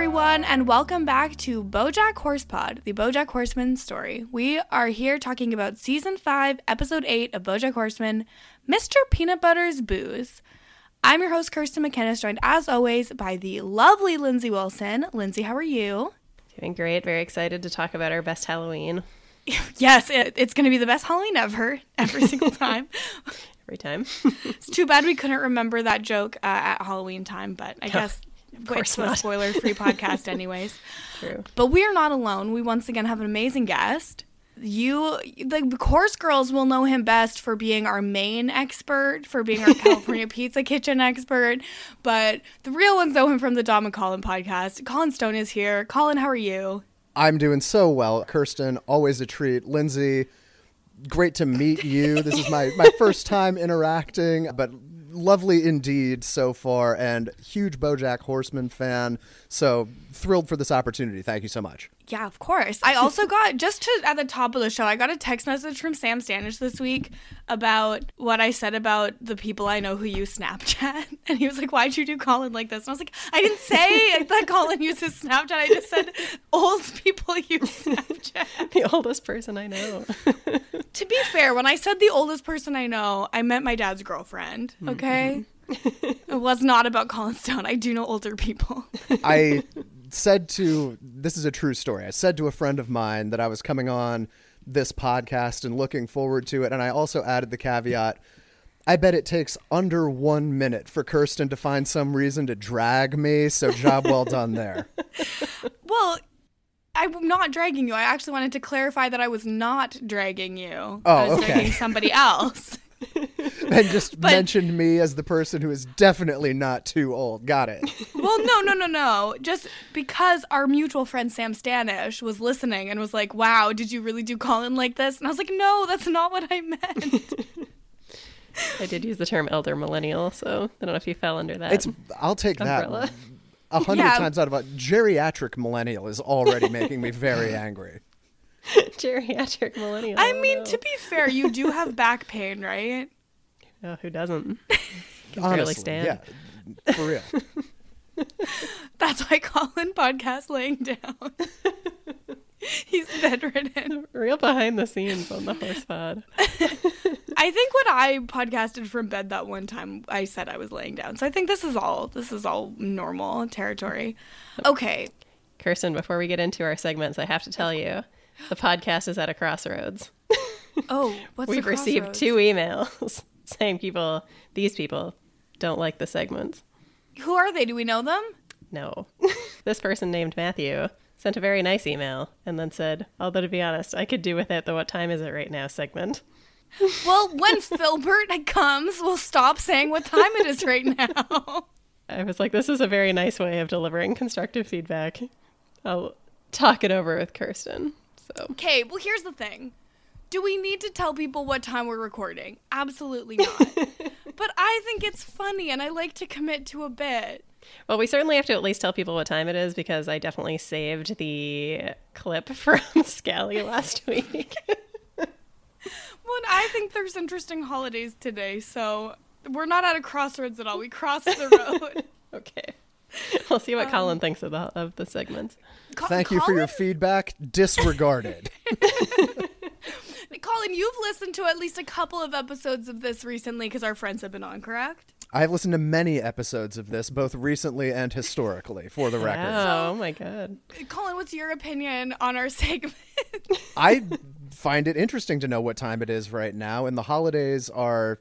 everyone, and welcome back to Bojack Horsepod, the Bojack Horseman story. We are here talking about season five, episode eight of Bojack Horseman, Mr. Peanut Butter's Booze. I'm your host, Kirsten McKinnis, joined as always by the lovely Lindsay Wilson. Lindsay, how are you? Doing great. Very excited to talk about our best Halloween. Yes, it, it's going to be the best Halloween ever, every single time. Every time. it's too bad we couldn't remember that joke uh, at Halloween time, but I guess course not. spoiler free podcast, anyways. True. But we are not alone. We once again have an amazing guest. You, the course girls, will know him best for being our main expert, for being our California Pizza Kitchen expert. But the real ones know him from the Dom and Colin podcast. Colin Stone is here. Colin, how are you? I'm doing so well. Kirsten, always a treat. Lindsay, great to meet you. This is my, my first time interacting, but lovely indeed so far, and huge Bojack Horseman fan. So thrilled for this opportunity. Thank you so much. Yeah, of course. I also got just to at the top of the show, I got a text message from Sam Stanish this week about what I said about the people I know who use Snapchat. And he was like, Why'd you do Colin like this? And I was like, I didn't say that Colin uses Snapchat. I just said old people use Snapchat. the oldest person I know. to be fair, when I said the oldest person I know, I meant my dad's girlfriend. Mm-hmm. Okay? Mm-hmm. it was not about Colin Stone. I do know older people. I said to this is a true story. I said to a friend of mine that I was coming on this podcast and looking forward to it, and I also added the caveat. I bet it takes under one minute for Kirsten to find some reason to drag me. So job well done there. Well, I'm not dragging you. I actually wanted to clarify that I was not dragging you. Oh, I was okay. dragging somebody else. and just But- mentioned me as the person who is definitely not too old. Got it. well, no, no, no, no. Just because our mutual friend Sam Stanish was listening and was like, "Wow, did you really do Colin like this?" And I was like, "No, that's not what I meant." I did use the term elder millennial, so I don't know if you fell under that. It's I'll take Umbrella. that a hundred Yeah. times out of a geriatric millennial is already making me very angry. geriatric millennial. I mean, no. to be fair, you do have back pain, right? Oh, who doesn't? Can barely Honestly, stand. yeah, for real. That's why Colin podcast laying down. He's bedridden. Real behind the scenes on the horse pod. I think when I podcasted from bed that one time, I said I was laying down. So I think this is all this is all normal territory. Okay. Kirsten, before we get into our segments, I have to tell you, the podcast is at a crossroads. Oh, what's We've received two emails saying people, these people, don't like the segments. Who are they? Do we know them? No. this person named Matthew sent a very nice email and then said, although to be honest, I could do with it the what time is it right now segment. Well, when Philbert comes, we'll stop saying what time it is right now. I was like, this is a very nice way of delivering constructive feedback. I'll talk it over with Kirsten. So Okay, well, here's the thing. Do we need to tell people what time we're recording? Absolutely not. but I think it's funny and I like to commit to a bit. well, we certainly have to at least tell people what time it is because I definitely saved the clip from Scally last week. Well, I think there's interesting holidays today, so we're not at a crossroads at all. We crossed the road. okay. We'll see what um, Colin thinks of the of the segments. Co- Thank you for your feedback. Disregarded. Colin, you've listened to at least a couple of episodes of this recently because our friends have been on, correct? I've listened to many episodes of this, both recently and historically, for the oh, record. Oh my god. Colin, what's your opinion on our segment? I find it interesting to know what time it is right now, and the holidays are,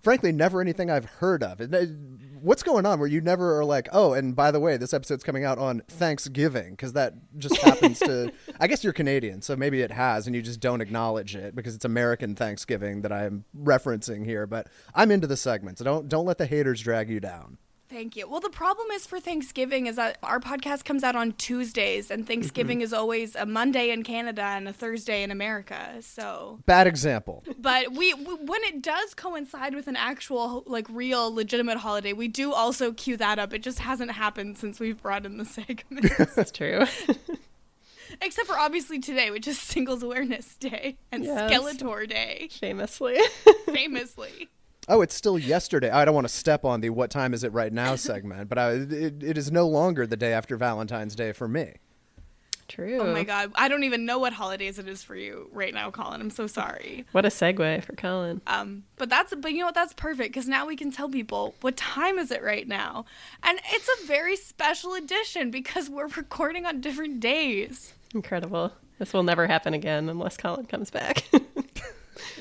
frankly, never anything I've heard of. It- it- What's going on where you never are like, oh, and by the way, this episode's coming out on Thanksgiving because that just happens to. I guess you're Canadian, so maybe it has, and you just don't acknowledge it because it's American Thanksgiving that I'm referencing here. But I'm into the segments. Don't don't let the haters drag you down. Thank you. Well, the problem is for Thanksgiving is that our podcast comes out on Tuesdays, and mm-hmm. Thanksgiving is always a Monday in Canada and a Thursday in America. So, Bad example. but we, we when it does coincide with an actual like real legitimate holiday, we do also cue that up. It just hasn't happened since we've brought in the segment, That's true. except for obviously today, which is Singles Awareness Day and Yes. Skeletor Day, Famously. famously. Oh, it's still yesterday. I don't want to step on the "What time is it right now?" segment, but I, it, it is no longer the day after Valentine's Day for me. True. Oh my god, I don't even know what holidays it is for you right now, Colin. I'm so sorry. What a segue for Colin. Um, but that's but you know what? That's perfect because now we can tell people what time is it right now, and it's a very special edition because we're recording on different days. Incredible. This will never happen again unless Colin comes back.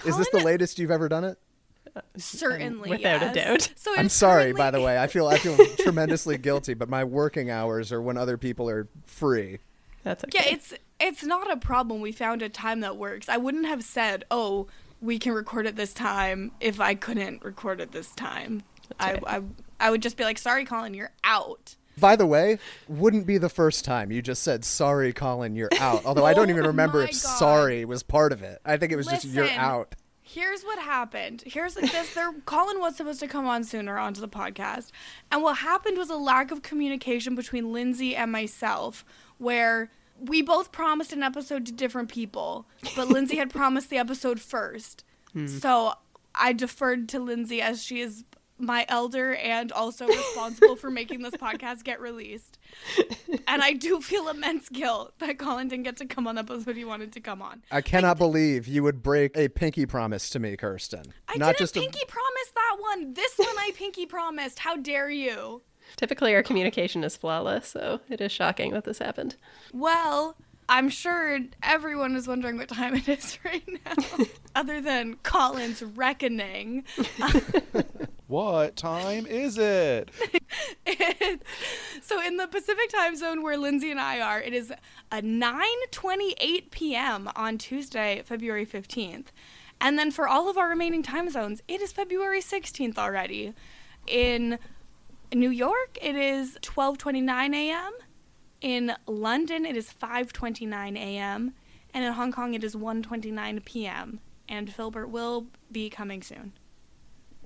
Is this the latest you've ever done it? Certainly, Without a doubt. So I'm sorry, by the way. I feel I feel tremendously guilty, but my working hours are when other people are free. That's okay. Yeah, it's it's not a problem. We found a time that works. I wouldn't have said, "Oh, we can record at this time" if I couldn't record at this time. I, right. I I would just be like, "Sorry, Colin, you're out." By the way, wouldn't be the first time you just said sorry, Colin, you're out. Although I don't Oh even remember if God. sorry was part of it. I think it was just you're out. Here's what happened. Here's like this. There, Colin was supposed to come on sooner onto the podcast, and what happened was a lack of communication between Lindsay and myself, where we both promised an episode to different people, but Lindsay had promised the episode first. Hmm. So I deferred to Lindsay as she is my elder and also responsible for making this podcast get released. And I do feel immense guilt that Colin didn't get to come on the episode he wanted to come on. I cannot believe you would break a pinky promise to me, Kirsten. I Not didn't just a- pinky promise that one. This one I pinky promised. How dare you? Typically, our communication is flawless, so it is shocking that this happened. Well, I'm sure everyone is wondering what time it is right now, other than Colin's reckoning. What time is it? so in the Pacific time zone where Lindsay and I are, it is a 9:28 p.m. on Tuesday, February 15th. And then for all of our remaining time zones, it is February 16th already. In New York, it is 12:29 a.m. In London, it is 5:29 a.m. And in Hong Kong, it is 1:29 p.m. And Philbert will be coming soon.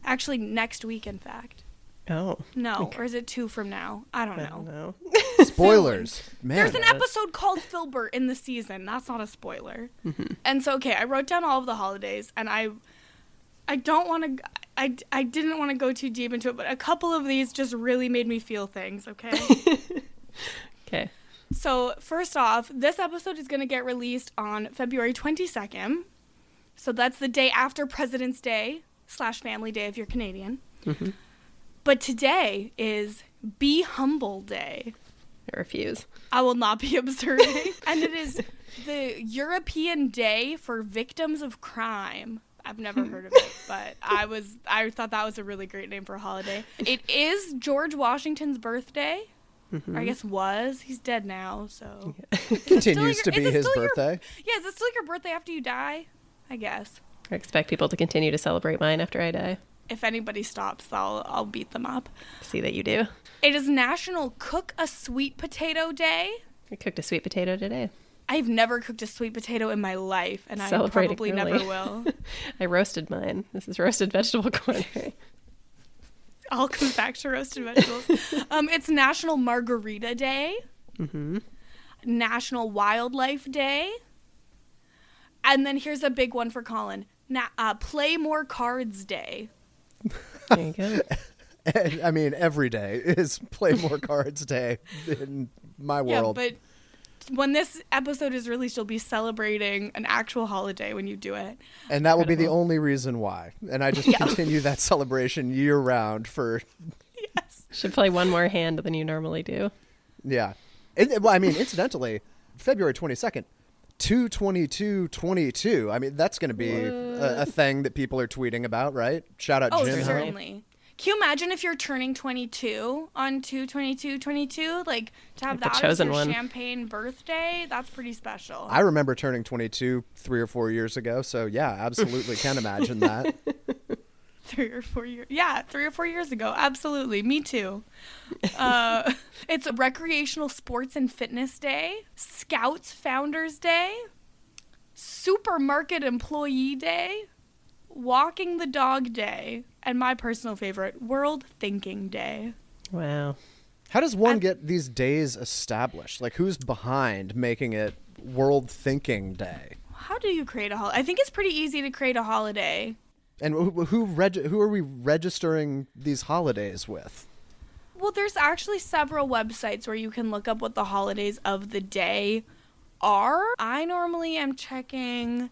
Actually, next week, in fact. Oh. No, or is it two from now? I don't I know. don't know. spoilers. Man, There's an episode called Philbert in the season. That's not a spoiler. Mm-hmm. And so, okay, I wrote down all of the holidays, and I, I don't want to. I, I didn't want to go too deep into it, but a couple of these just really made me feel things. Okay. Okay. So, first off, this episode is going to get released on February 22nd. So, that's the day after President's Day slash Family Day if you're Canadian. Mm-hmm. But today is Be Humble Day. I refuse. I will not be observing. and it is the European Day for Victims of Crime. I've never heard of it, but I was I thought that was a really great name for a holiday. It is George Washington's birthday. Or I guess was. He's dead now, so continues your- to be his still your- birthday. Yeah, is it still your birthday after you die? I guess. I expect people to continue to celebrate mine after I die. If anybody stops, I'll I'll beat them up. See that you do. It is National Cook a Sweet Potato Day. I cooked a sweet potato today. I've never cooked a sweet potato in my life, and I probably never will. I roasted mine. This is roasted vegetable corn. all comes back to roasted vegetables. um, it's National Margarita Day, mm-hmm. National Wildlife Day, and then here's a big one for Colin: Na- uh, Play More Cards Day. There you go. I mean, every day is play more cards day in my world. Yeah, but when this episode is released, you'll be celebrating an actual holiday when you do it. and that will be the only reason why. And I just continue that celebration year round for Yes. Should play one more hand than you normally do. yeah. And, well, I mean, incidentally, February twenty second. 22222. I mean, that's going to be a, a thing that people are tweeting about, right? Shout out Oh, Jim. certainly. Can you imagine if you're turning 22 on 22222? Like to have Like the that as chosen your one. champagne birthday? That's pretty special. I remember turning 22 three or four years ago. So, yeah, absolutely can imagine that. three or four years. Yeah, three or four years ago. Absolutely. Me too. Uh, it's Recreational Sports and Fitness Day, Scouts Founders Day, Supermarket Employee Day, Walking the Dog Day, and my personal favorite, World Thinking Day. Wow. How does one I'm- get these days established? Like, who's behind making it World Thinking Day? How do you create a holiday? I think it's pretty easy to create a holiday. And who who, reg- who are we registering these holidays with? Well, there's actually several websites where you can look up what the holidays of the day are. I normally am checking.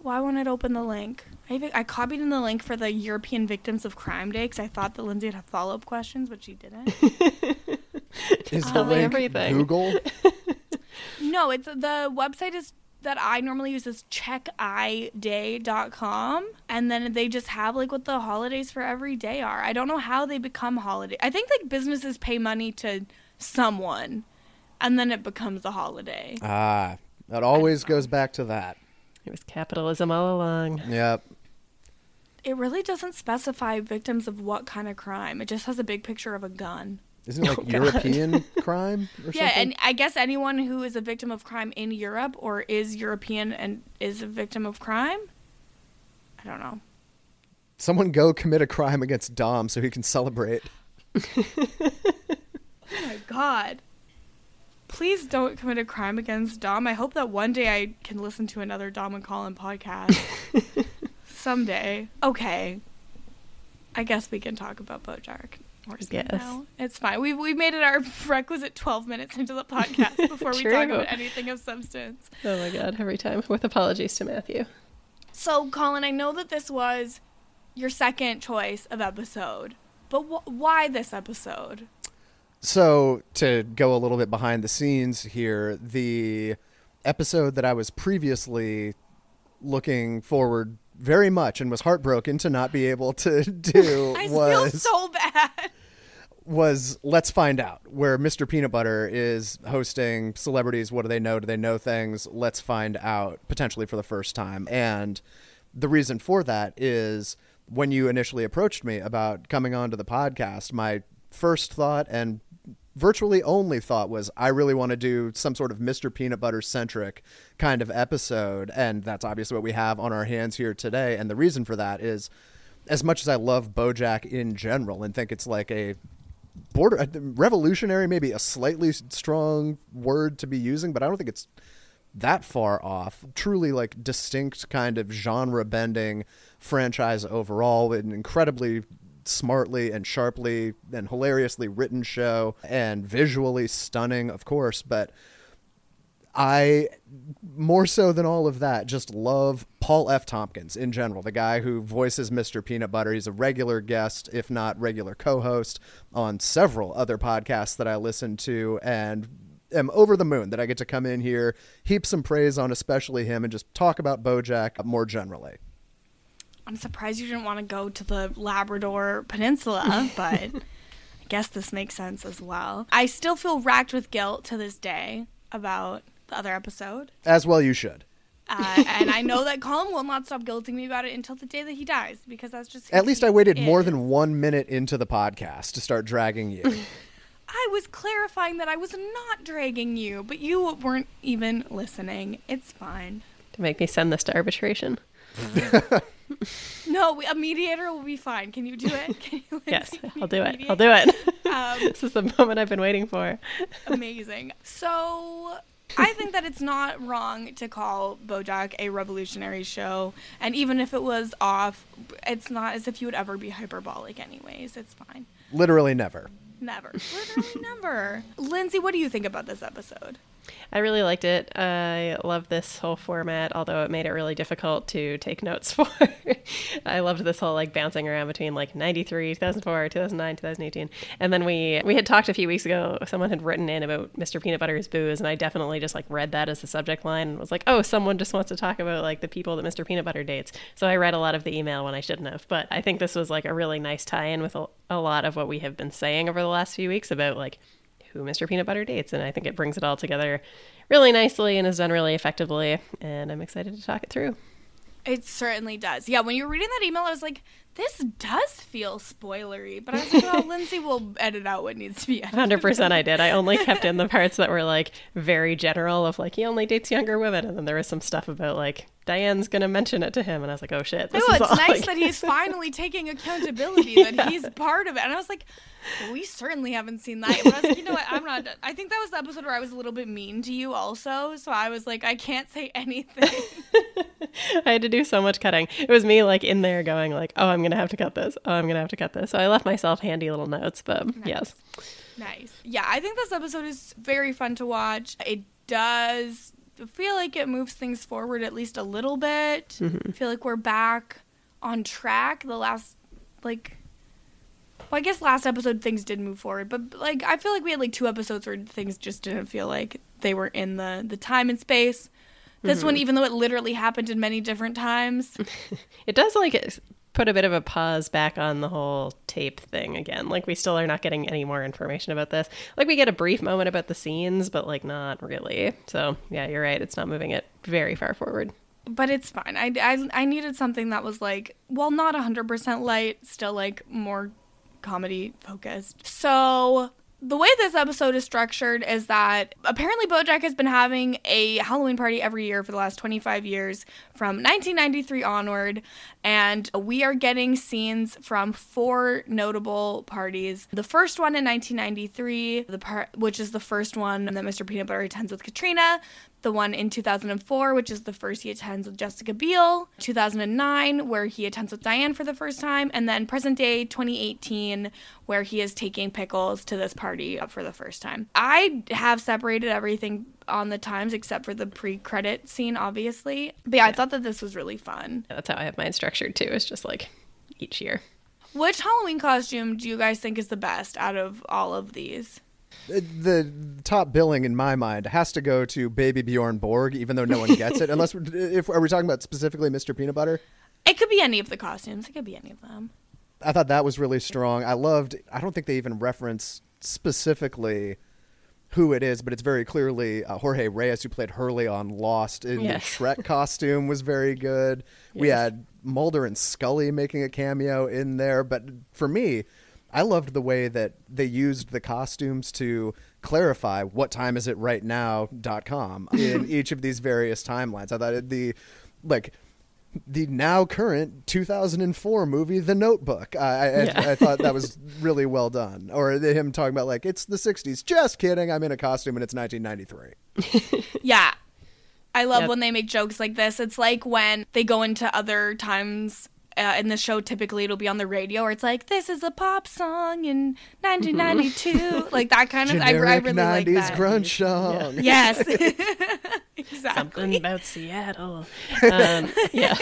Why won't it open the link? I, even, I copied in the link for the European Victims of Crime Day because I thought that Lindsay would have follow up questions, but she didn't. Is Tell the me link everything. Google? no, it's the website is that I normally use is checkiday.com and then they just have like what the holidays for every day are. I don't know how they become holiday. I think like businesses pay money to someone and then it becomes a holiday. ah, that always goes back to that. It was capitalism all along. Yep. It really doesn't specify victims of what kind of crime. It just has a big picture of a gun. Isn't it like Oh, European crime or something? Yeah, something? and I guess anyone who is a victim of crime in Europe or is European and is a victim of crime. I don't know. Someone go commit a crime against Dom so he can celebrate. Oh my god. Please don't commit a crime against Dom. I hope that one day I can listen to another Dom and Colin podcast. Someday. Okay. I guess we can talk about Bojack Yes. now. It's fine. We've, we've made it our requisite 12 minutes into the podcast before we talk about anything of substance. Oh my god, every time. With apologies to Matthew. So, Colin, I know that this was your second choice of episode, but wh- why this episode? So, to go a little bit behind the scenes here, the episode that I was previously looking forward very much and was heartbroken to not be able to do I was feel so bad. was Let's Find Out, where Mr. Peanut Butter is hosting celebrities. What do they know? Do they know things? Let's find out, potentially for the first time. And the reason for that is when you initially approached me about coming onto the podcast, my first thought and virtually only thought was I really want to do some sort of Mr. Peanut Butter centric kind of episode. And that's obviously what we have on our hands here today. And the reason for that is as much as I love Bojack in general and think it's like a border uh, revolutionary, maybe a slightly strong word to be using, but I don't think it's that far off. Truly like distinct kind of genre bending franchise overall, an incredibly smartly and sharply and hilariously written show and visually stunning, of course, but I more so than all of that just love Paul F. Tompkins in general, the guy who voices Mr. Peanut Butter. He's a regular guest, if not regular co-host on several other podcasts that I listen to and am over the moon that I get to come in here, heap some praise on especially him and just talk about Bojack more generally. I'm surprised you didn't want to go to the Labrador Peninsula, but I guess this makes sense as well. I still feel racked with guilt to this day about the other episode. As well you should. Uh, and I know that Colin will not stop guilting me about it until the day that he dies because that's just. At least I waited more than 1 minute into the podcast to start dragging you. I was clarifying that I was not dragging you, but you weren't even listening. It's fine. To make me send this to arbitration. No, we, a mediator will be fine. Can you do it? Can you, Yes, can I'll you do it. mediate? I'll do it. Um, this is the moment I've been waiting for. amazing. So I think that it's not wrong to call BoJack a revolutionary show, and even if it was off, it's not as if you would ever be hyperbolic. Anyways, it's fine. Literally never. Never, literally never. Lindsay, what do you think about this episode? I really liked it. I love this whole format, although it made it really difficult to take notes for. I loved this whole like bouncing around between like 93, 2004, 2009, 2018. And then we we had talked a few weeks ago, someone had written in about Mr. Peanut Butter's booze and I definitely just like read that as the subject line and was like, "Oh, someone just wants to talk about like the people that Mr. Peanut Butter dates." So I read a lot of the email when I shouldn't have. But I think this was like a really nice tie-in with a, a lot of what we have been saying over the last few weeks about like who Mr. Peanut Butter dates. And I think it brings it all together really nicely and is done really effectively. And I'm excited to talk it through. It certainly does. Yeah, when you were reading that email, I was like, this does feel spoilery, but I was like, well, Lindsay will edit out what needs to be edited. Hundred percent, I did. I only kept in the parts that were like very general, of like he only dates younger women, and then there was some stuff about like Diane's gonna mention it to him, and I was like, oh shit, this No, it's all, nice like- that he's finally taking accountability, that he's part of it. And I was like, we certainly haven't seen that. But I was like, you know what? I'm not. I think that was the episode where I was a little bit mean to you, also. So I was like, I can't say anything. I had to do so much cutting. It was me like in there going like, oh, I'm gonna have to cut this. Oh, I'm gonna have to cut this. So I left myself handy little notes, but yes, Nice. Yeah, I think this episode is very fun to watch. It does feel like it moves things forward at least a little bit. Mm-hmm. I feel like we're back on track. The last, like, well, I guess last episode things did move forward, but like I feel like we had like two episodes where things just didn't feel like they were in the the time and space. This one, mm-hmm. even though it literally happened in many different times, it does like put a bit of a pause back on the whole tape thing again. Like we still are not getting any more information about this. Like we get a brief moment about the scenes, but like not really. So yeah, you're right. It's not moving it very far forward. but it's fine. I, I, I needed something that was like, well, not 100% light, still like more comedy focused. So the way this episode is structured is that apparently Bojack has been having a Halloween party every year for the last 25 years from 1993 onward, and we are getting scenes from four notable parties. The first one in 1993, the part which is the first one that Mr. Peanut Butter attends with Katrina. The one in 2004, which is the first he attends with Jessica Biel. 2009, where he attends with Diane for the first time. And then present day 2018, where he is taking Pickles to this party for the first time. I have separated everything on the times except for the pre credit scene, obviously. But yeah, I thought that this was really fun. Yeah, that's how I have mine structured too. It's just like each year. Which Halloween costume do you guys think is the best out of all of these? The top billing in my mind has to go to Baby Bjorn Borg, even though no one gets it. Unless if are we talking about specifically Mr. Peanut Butter? It could be any of the costumes. It could be any of them. I thought that was really strong. I loved. I don't think they even reference specifically who it is, but it's very clearly uh, Jorge Reyes who played Hurley on Lost in Yes. the Shrek costume was very good. We had Mulder and Scully making a cameo in there, but for me, I loved the way that they used the costumes to clarify what time is it right now.com in each of these various timelines. I thought it, the like the now current 2004 movie The Notebook. I, I, Yeah. I thought that was really well done. Or him talking about like it's the 60s. Just kidding. I'm in a costume and it's 1993. Yeah. I love Yep. when they make jokes like this. It's like when they go into other times uh, in the show, typically it'll be on the radio where it's like, this is a pop song in 1992. like that kind of, I, I Generic really like 90s that. grunge song. Yes. Something exactly. about Seattle. Um, yeah.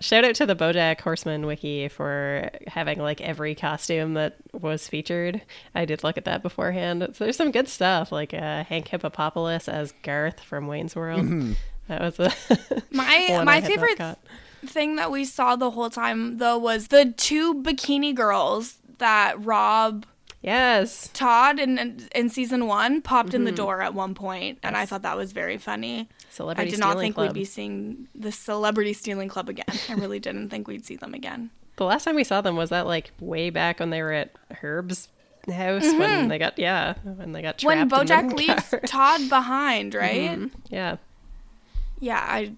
Shout out to the Bojack Horseman wiki for having like every costume that was featured. I did look at that beforehand. So there's some good stuff, like uh, Hank Hippopopalous as Garth from Wayne's World. Mm-hmm. That was a My my favorite caught. Thing that we saw the whole time though was the two bikini girls that Rob Yes. Todd in in season one popped Mm-hmm. in the door at one point, and I thought that was very funny. Celebrity I did not think Club. we'd be seeing the Celebrity Stealing Club again. I really didn't think we'd see them again. The last time we saw them was that like way back when they were at Herb's house when they got yeah when they got Mm-hmm. when trapped in Bojack leaves. Todd behind, right? yeah Yeah, I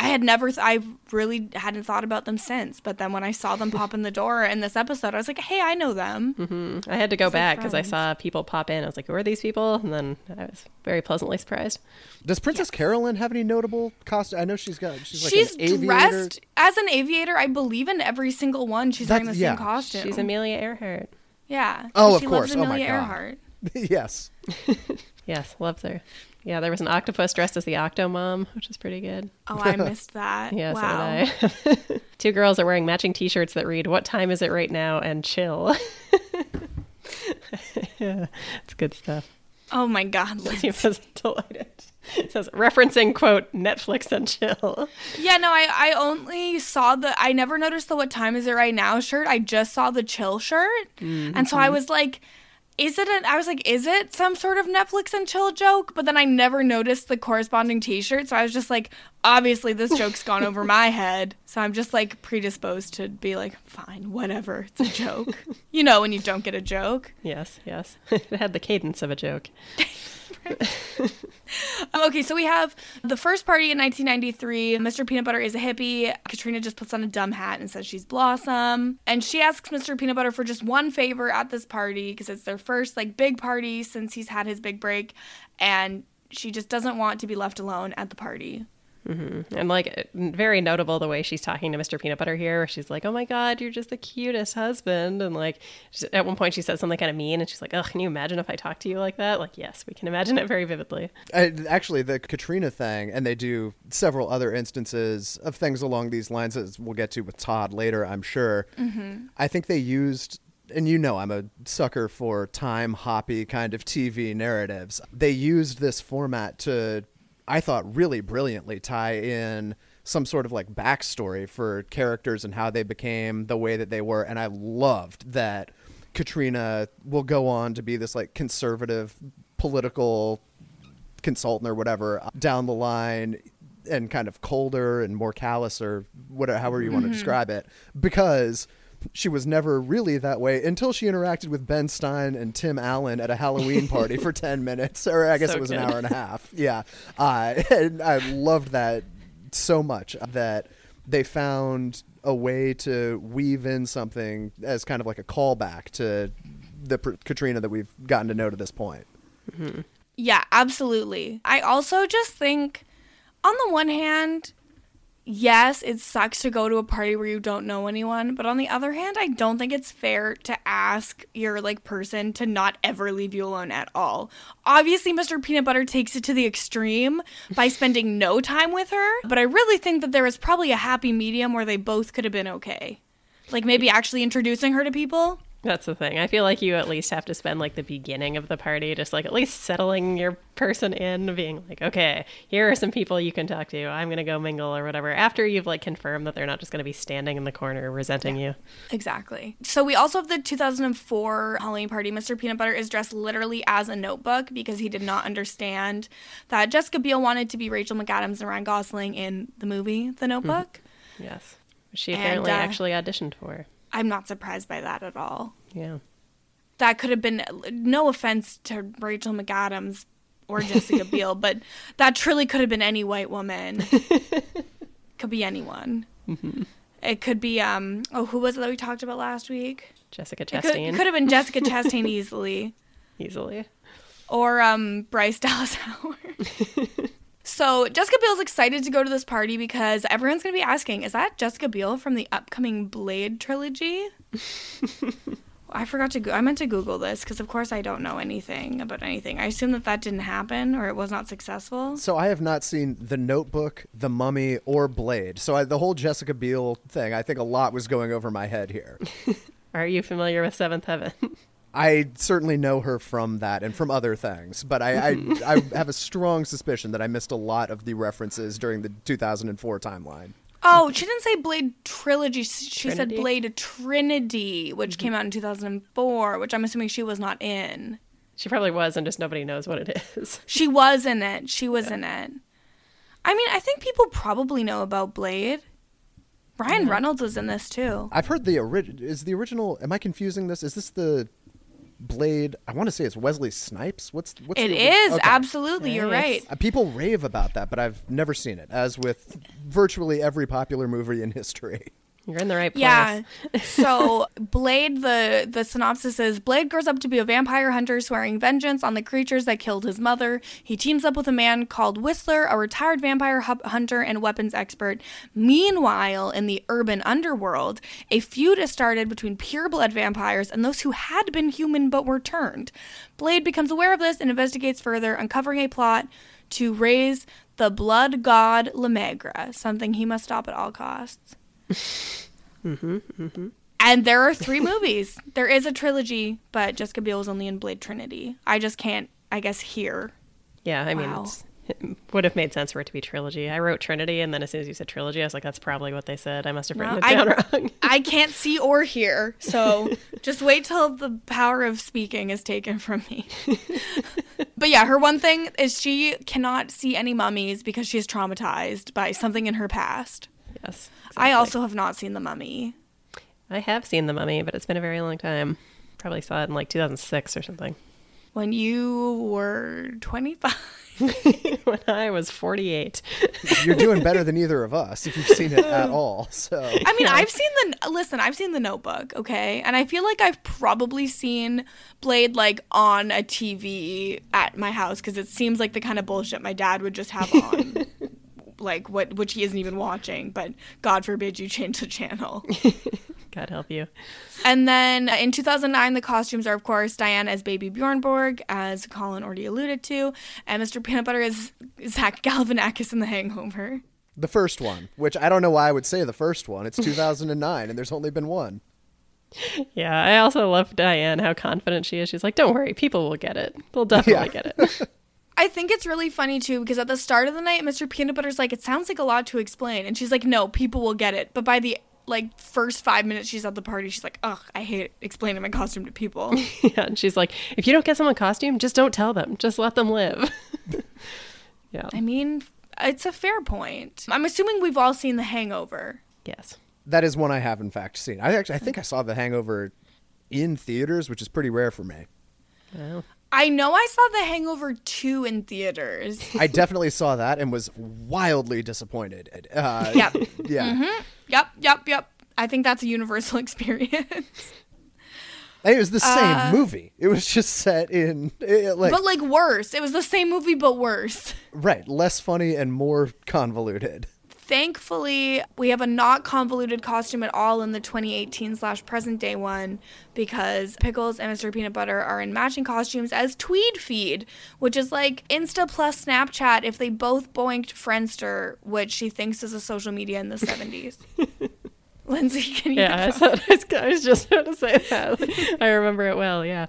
I had never th- I really hadn't thought about them since, but then when I saw them pop in the door in this episode, I was like, "Hey, I know them." Mm-hmm. I had to go like back because I saw people pop in. I was like, "Who are these people?" And then I was very pleasantly surprised. Does Princess Carolyn have any notable costume? I know she's got. She's like she's an aviator. dressed as an aviator, I believe, in every single one. She's wearing the That's- same costume. She's Amelia Earhart. yeah. Oh, of she course. Loves Oh, my Amelia God. Earhart. yes. Yes, loves her. Yeah, there was an octopus dressed as the Octomom, which is pretty good. Oh, I missed that. Yeah, wow. so did I. Two girls are wearing matching T-shirts that read "What time is it right now?" and "Chill." yeah, it's good stuff. Oh my God. Liz. He was delighted. It says referencing quote Netflix and chill. Yeah, no, I I only saw the I never noticed the what time is it right now shirt. I just saw the chill shirt. Mm, and so I mm-hmm. was like is it an, I was like, is it some sort of Netflix and chill joke? But then I never noticed the corresponding t shirt. So I was just like, obviously this joke's gone over my head. So I'm just like predisposed to be like, fine, whatever. It's a joke. you know, when you don't get a joke. Yes, yes. it had the cadence of a joke. Um, okay, so we have the first party in 1993. Mr. Peanut Butter is a hippie. Katrina just puts on a dumb hat and says she's Blossom. And she asks Mr. Peanut Butter for just one favor at this party because it's their first like big party since he's had his big break. And she just doesn't want to be left alone at the party. Mm-hmm. And like very notable the way she's talking to Mr. Peanut Butter here. Where she's like, "Oh my God, you're just the cutest husband," and like at one point she says something kind of mean, and she's like, "Oh, can you imagine if I talk to you like that?" Like, yes, we can imagine it very vividly. I, actually, the Katrina thing, and they do several other instances of things along these lines, as we'll get to with Todd later, I'm sure. Mm-hmm. I think they used, and you know, I'm a sucker for time hoppy kind of TV narratives. They used this format to, I thought, really brilliantly tie in some sort of like backstory for characters and how they became the way that they were. And I loved that Katrina will go on to be this like conservative political consultant or whatever uh, down the line and kind of colder and more callous or whatever however you want to describe it because she was never really that way until she interacted with Ben Stein and Tim Allen at a Halloween party for 10 minutes or I guess So it was an hour and a half. Yeah. Uh, and I loved that so much that they found a way to weave in something as kind of like a callback to the pr- Katrina that we've gotten to know to this point. Yeah, absolutely. I also just think, on the one hand, yes, it sucks to go to a party where you don't know anyone, but on the other hand, I don't think it's fair to ask your like person to not ever leave you alone at all. Obviously, Mr. Peanut Butter takes it to the extreme by spending no time with her, but I really think that there was probably a happy medium where they both could have been okay. Like maybe actually introducing her to people. That's the thing. I feel like you at least have to spend like the beginning of the party just like at least settling your person in, being like, okay, here are some people you can talk to. I'm gonna go mingle or whatever. After you've like confirmed that they're not just gonna be standing in the corner resenting you. Exactly. So we also have the 2004 Halloween party. Mr. Peanut Butter is dressed literally as a notebook because he did not understand that Jessica Biel wanted to be Rachel McAdams and Ryan Gosling in the movie The Notebook. Yes. She And, apparently uh, actually auditioned for. I'm not surprised by that at all. Yeah. That could have been no offense to Rachel McAdams or Jessica Biel, but that truly could have been any white woman. could be anyone. It could be um oh who was it that we talked about last week? Jessica It could, Chastain it could have been Jessica Chastain easily. easily. or um Bryce Dallas Howard. So Jessica Biel's excited to go to this party because everyone's gonna be asking, is that Jessica Biel from the upcoming Blade trilogy? I forgot to. Go- I meant to Google this because, of course, I don't know anything about anything. I assume that that didn't happen or it was not successful. So I have not seen The Notebook, The Mummy, or Blade. So I, the whole Jessica Biel thing, I think a lot was going over my head here. Are you familiar with Seventh Heaven? I certainly know her from that and from other things, but I, I, I have a strong suspicion that I missed a lot of the references during the 2004 timeline. Oh, she didn't say Blade trilogy. She said Blade Trinity, which mm-hmm. came out in 2004, which I'm assuming she was not in. she probably was, and just nobody knows what it is. She was in it. She was in it. I mean, I think people probably know about Blade. Ryan Reynolds was in this too. I've heard the original. Is the original? Am I confusing this? Is this the Blade? I want to say it's Wesley Snipes. What's what's It the, is okay. absolutely. You're Nice. right. Uh, People rave about that, but I've never seen it. As with virtually every popular movie in history. You're in the right place. Yeah. so Blade, the the synopsis is Blade grows up to be a vampire hunter swearing vengeance on the creatures that killed his mother. He teams up with a man called Whistler, a retired vampire hu- hunter and weapons expert. Meanwhile, in the urban underworld, a feud is started between pureblood vampires and those who had been human but were turned. Blade becomes aware of this and investigates further, uncovering a plot to raise the blood god La Magra, something he must stop at all costs. Mm-hmm, mm-hmm. And there are three movies. There is a trilogy, but Jessica Biel is only in Blade Trinity. I just can't, I guess, hear. Yeah, I mean, Wow. it's Would have made sense for it to be trilogy. I wrote Trinity, and then as soon as you said trilogy, I was like, "That's probably what they said." I must have written No, it I- down wrong. I can't see or hear, so just wait till the power of speaking is taken from me. but yeah, her one thing is she cannot see any mummies because she is traumatized by something in her past. Yes, I also have not seen the mummy. I have seen the Mummy, but it's been a very long time. Probably saw it in like 2006 or something. When you were 25. when I was 48. You're doing better than either of us if you've seen it at all. So I mean, I've seen the listen. I've seen the Notebook, okay, and I feel like I've probably seen Blade like on a TV at my house because it seems like the kind of bullshit my dad would just have on, like what which he isn't even watching. But God forbid you change the channel. God help you. And then uh, in 2009, the costumes are, of course, Diana as Baby Bjorn Borg, as Colin already alluded to, and Mr. Peanut Butter is Zach Galifianakis in The Hangover. the first one, which I don't know why I would say the first one. It's 2009, and there's only been one. Yeah, I also love Diane, how confident she is. She's like, don't worry, people will get it. They'll definitely Yeah. get it. I think it's really funny too because at the start of the night, Mr. Peanut Butter's like, "It sounds like a lot to explain," and she's like, "No, people will get it." But by the like first five minutes she's at the party, she's like, "Ugh, I hate explaining my costume to people." yeah, and she's like, if you don't get someone a costume, just don't tell them. Just let them live. yeah. I mean, it's a fair point. I'm assuming we've all seen The Hangover. Yes. That is one I have in fact seen. I actually I think I saw The Hangover in theaters, which is pretty rare for me. Well, I know I saw The Hangover 2 in theaters. I definitely saw that and was wildly disappointed. Uh, Yep. Yeah. Yep, yep, yep. I think that's a universal experience. And it was the same Uh, movie. It was just set in it, like but like worse. It was the same movie but worse. right, less funny and more convoluted. Thankfully, we have a not convoluted costume at all in the 2018 slash present day one because Pickles and Mr. Peanut Butter are in matching costumes as Tweed Feed, which is like Insta plus Snapchat if they both boinked Friendster, which she thinks is a social media in the 70s. Lindsay, can you? yeah, I, thought, I, was, I was just about to say that. I remember it well, yeah.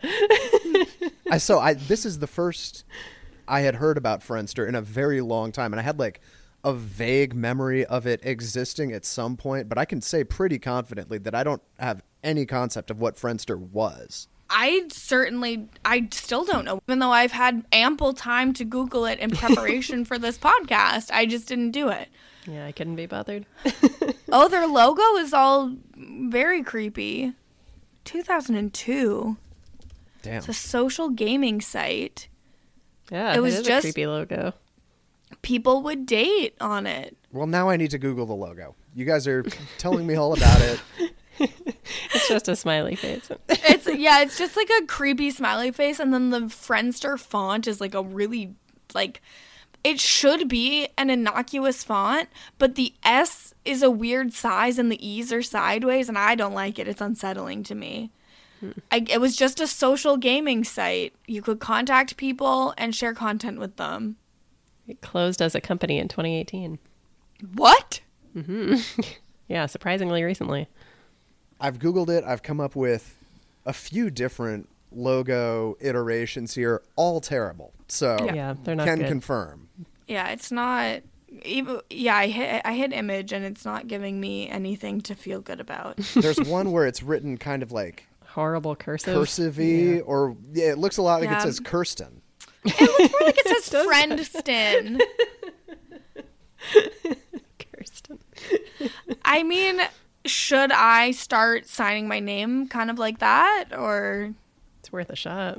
I so I this is the first I had heard about Friendster in a very long time, and I had like a vague memory of it existing at some point, but I can say pretty confidently that I don't have any concept of what Friendster was. I certainly, I still don't know. Even though I've had ample time to Google it in preparation for this podcast, I just didn't do it. Yeah, I couldn't be bothered. Oh, their logo is all very creepy. 2002. Damn. It's a social gaming site. Yeah, It was is just- a creepy logo. People would date on it. Well, now I need to Google the logo. You guys are telling me all about it. It's just a smiley face. It's yeah, it's just like a creepy smiley face and then the Friendster font is like a really like it should be an innocuous font, but the S is a weird size and the E's are sideways and I don't like it. It's unsettling to me. Hmm. I, it was just a social gaming site. You could contact people and share content with them. It closed as a company in 2018. What? Mm-hmm. Yeah, surprisingly recently. I've Googled it. I've come up with a few different logo iterations here, all terrible. So Yeah, they're not can good. confirm. Yeah, it's not even yeah, I hit I hit image and it's not giving me anything to feel good about. There's one where it's written kind of like Horrible cursive. cursive y, or yeah, it looks a lot like Yeah. it says Kirsten. It looks more like it says friend Stin. Kirsten. I mean, should I start signing my name kind of like that or It's worth a shot.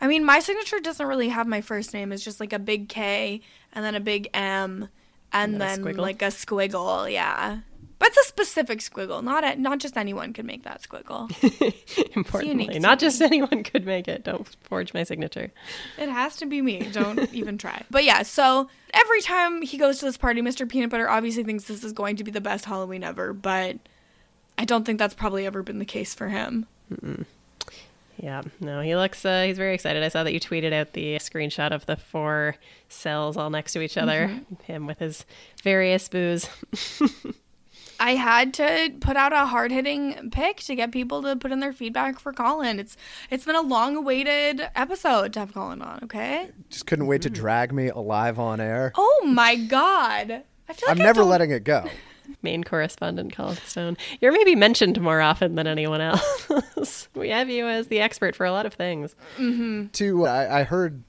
I mean, my signature doesn't really have my first name. It's just like a big K and then a big M and, And then then like a squiggle, yeah. But it's a specific squiggle. Not a, not just anyone could make that squiggle. Importantly, not just anyone could make it. Don't forge my signature. It has to be me. Don't even try. But yeah, so every time he goes to this party, Mr. Peanut Butter obviously thinks this is going to be the best Halloween ever, but I don't think that's probably ever been the case for him. Yeah, no, he looks, uh, he's very excited. I saw that you tweeted out the screenshot of the four cells all next to each other. Mm-hmm. Him with his various booze. I had to put out a hard hitting pick to get people to put in their feedback for Colin. It's it's been a long awaited episode to have Colin on. Okay. Just couldn't wait to mm-hmm. drag me alive on air. Oh my god. I feel like I'm I never don't- letting it go. Main correspondent Colin Stone. You're maybe mentioned more often than anyone else. we have you as the expert for a lot of things. Mm-hmm. to uh, I, I heard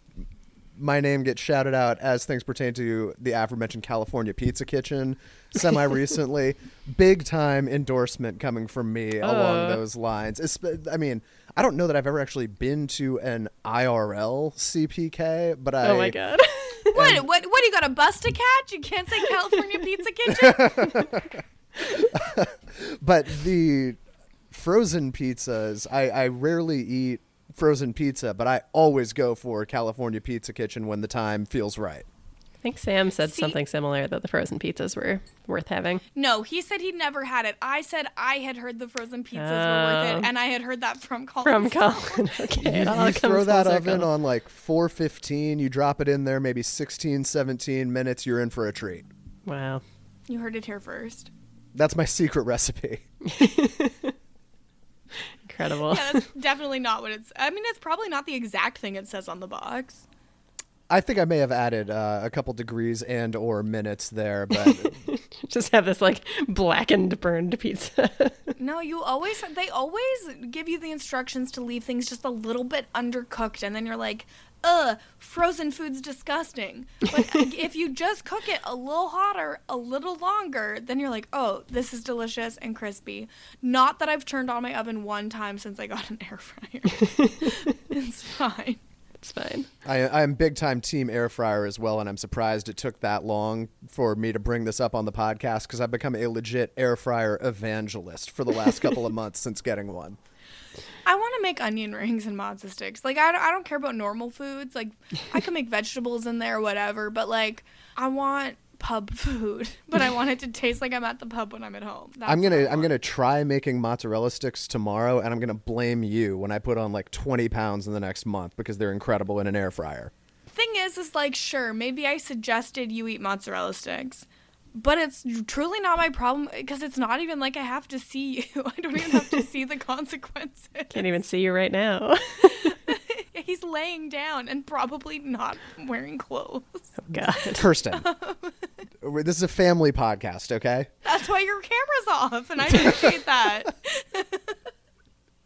my name get shouted out as things pertain to the aforementioned California Pizza Kitchen semi recently. Big time endorsement coming from me along Uh. those lines. Espe- I mean, I don't know that I've ever actually been to an IRL CPK, but I oh my god. What? What? What? You got a bus to catch? You can't say California Pizza Kitchen. but the frozen pizzas, I, I rarely eat frozen pizza, but I always go for California Pizza Kitchen when the time feels right. I think Sam said See- something similar that the frozen pizzas were worth having. no, he said he'd never had it. I said I had heard the frozen pizzas were worth Oh. it, and I had heard that from Colin. From Colin. Okay. You, you throw full that circle. oven on like 415, you drop it in there maybe 16, 17 minutes, you're in for a treat. Wow. You heard it here first. That's my secret recipe. Incredible. Yeah, that's definitely not what it's. I mean, it's probably not the exact thing it says on the box. I think I may have added uh, a couple degrees and or minutes there, but Just have this like blackened, burned pizza. No, you always. They always give you the instructions to leave things just a little bit undercooked, and then you're like, "Ugh, frozen food's disgusting." But if you just cook it a little hotter, a little longer, then you're like, "Oh, this is delicious and crispy." Not that I've turned on my oven one time since I got an air fryer. it's fine. it's fine. I, I'm big time team air fryer as well, and I'm surprised it took that long for me to bring this up on the podcast because I've become a legit air fryer evangelist for the last couple of months since getting one. I want to make onion rings and matzo sticks. Like I don't, I don't care about normal foods. Like I can make vegetables in there, whatever. But like I want pub food, but I want it to taste like I'm at the pub when I'm at home. That's I'm gonna I'm gonna try making mozzarella sticks tomorrow, and I'm gonna blame you when I put on like 20 pounds in the next month because they're incredible in an air fryer. Thing is, is like sure, maybe I suggested you eat mozzarella sticks. But it's truly not my problem because it's not even like I have to see you. I don't even have to see the consequences. Can't even see you right now. He's laying down and probably not wearing clothes. Oh God. Kirsten, this is a family podcast, okay? That's why your camera's off, and I appreciate that.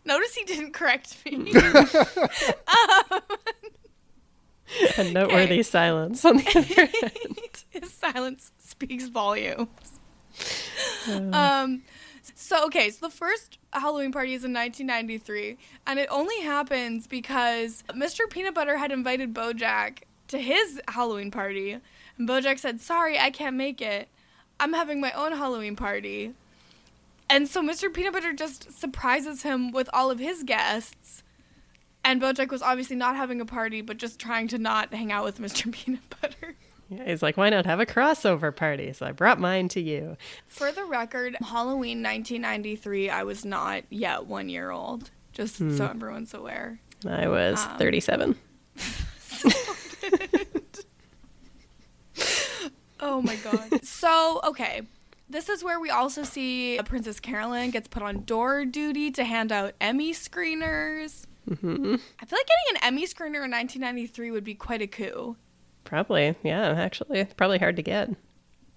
Notice he didn't correct me. Um, A noteworthy Okay. silence on the other end. His silence speaks volumes. Um, so okay, so the first Halloween party is in 1993, and it only happens because Mr. Peanut Butter had invited BoJack to his Halloween party, and BoJack said, "Sorry, I can't make it. I'm having my own Halloween party." And so Mr. Peanut Butter just surprises him with all of his guests. And Bojack was obviously not having a party, but just trying to not hang out with Mr. Peanut Butter. Yeah, he's like, why not have a crossover party? So I brought mine to you. For the record, Halloween 1993, I was not yet one year old. Just so everyone's aware. I was Um, 37. Oh my god. so, okay. This is where we also see Princess Carolyn gets put on door duty to hand out Emmy screeners. Hmm I feel like getting an Emmy screener in 1993 would be quite a coup. Probably. Yeah, actually. It's probably hard to get.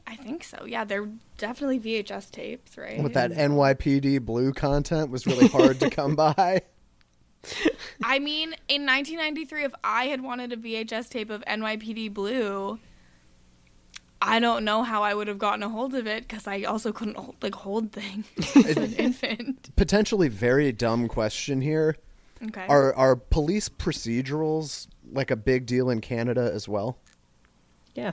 I think so. Yeah, they're definitely VHS tapes, right? With that NYPD blue content was really hard to come by. I mean, in 1993, if I had wanted a VHS tape of NYPD Blue, I don't know how I would have gotten a hold of it because I also couldn't hold, like hold things as an infant. Potentially very dumb question here. Okay. Are are police procedurals like a big deal in Canada as well? Yeah.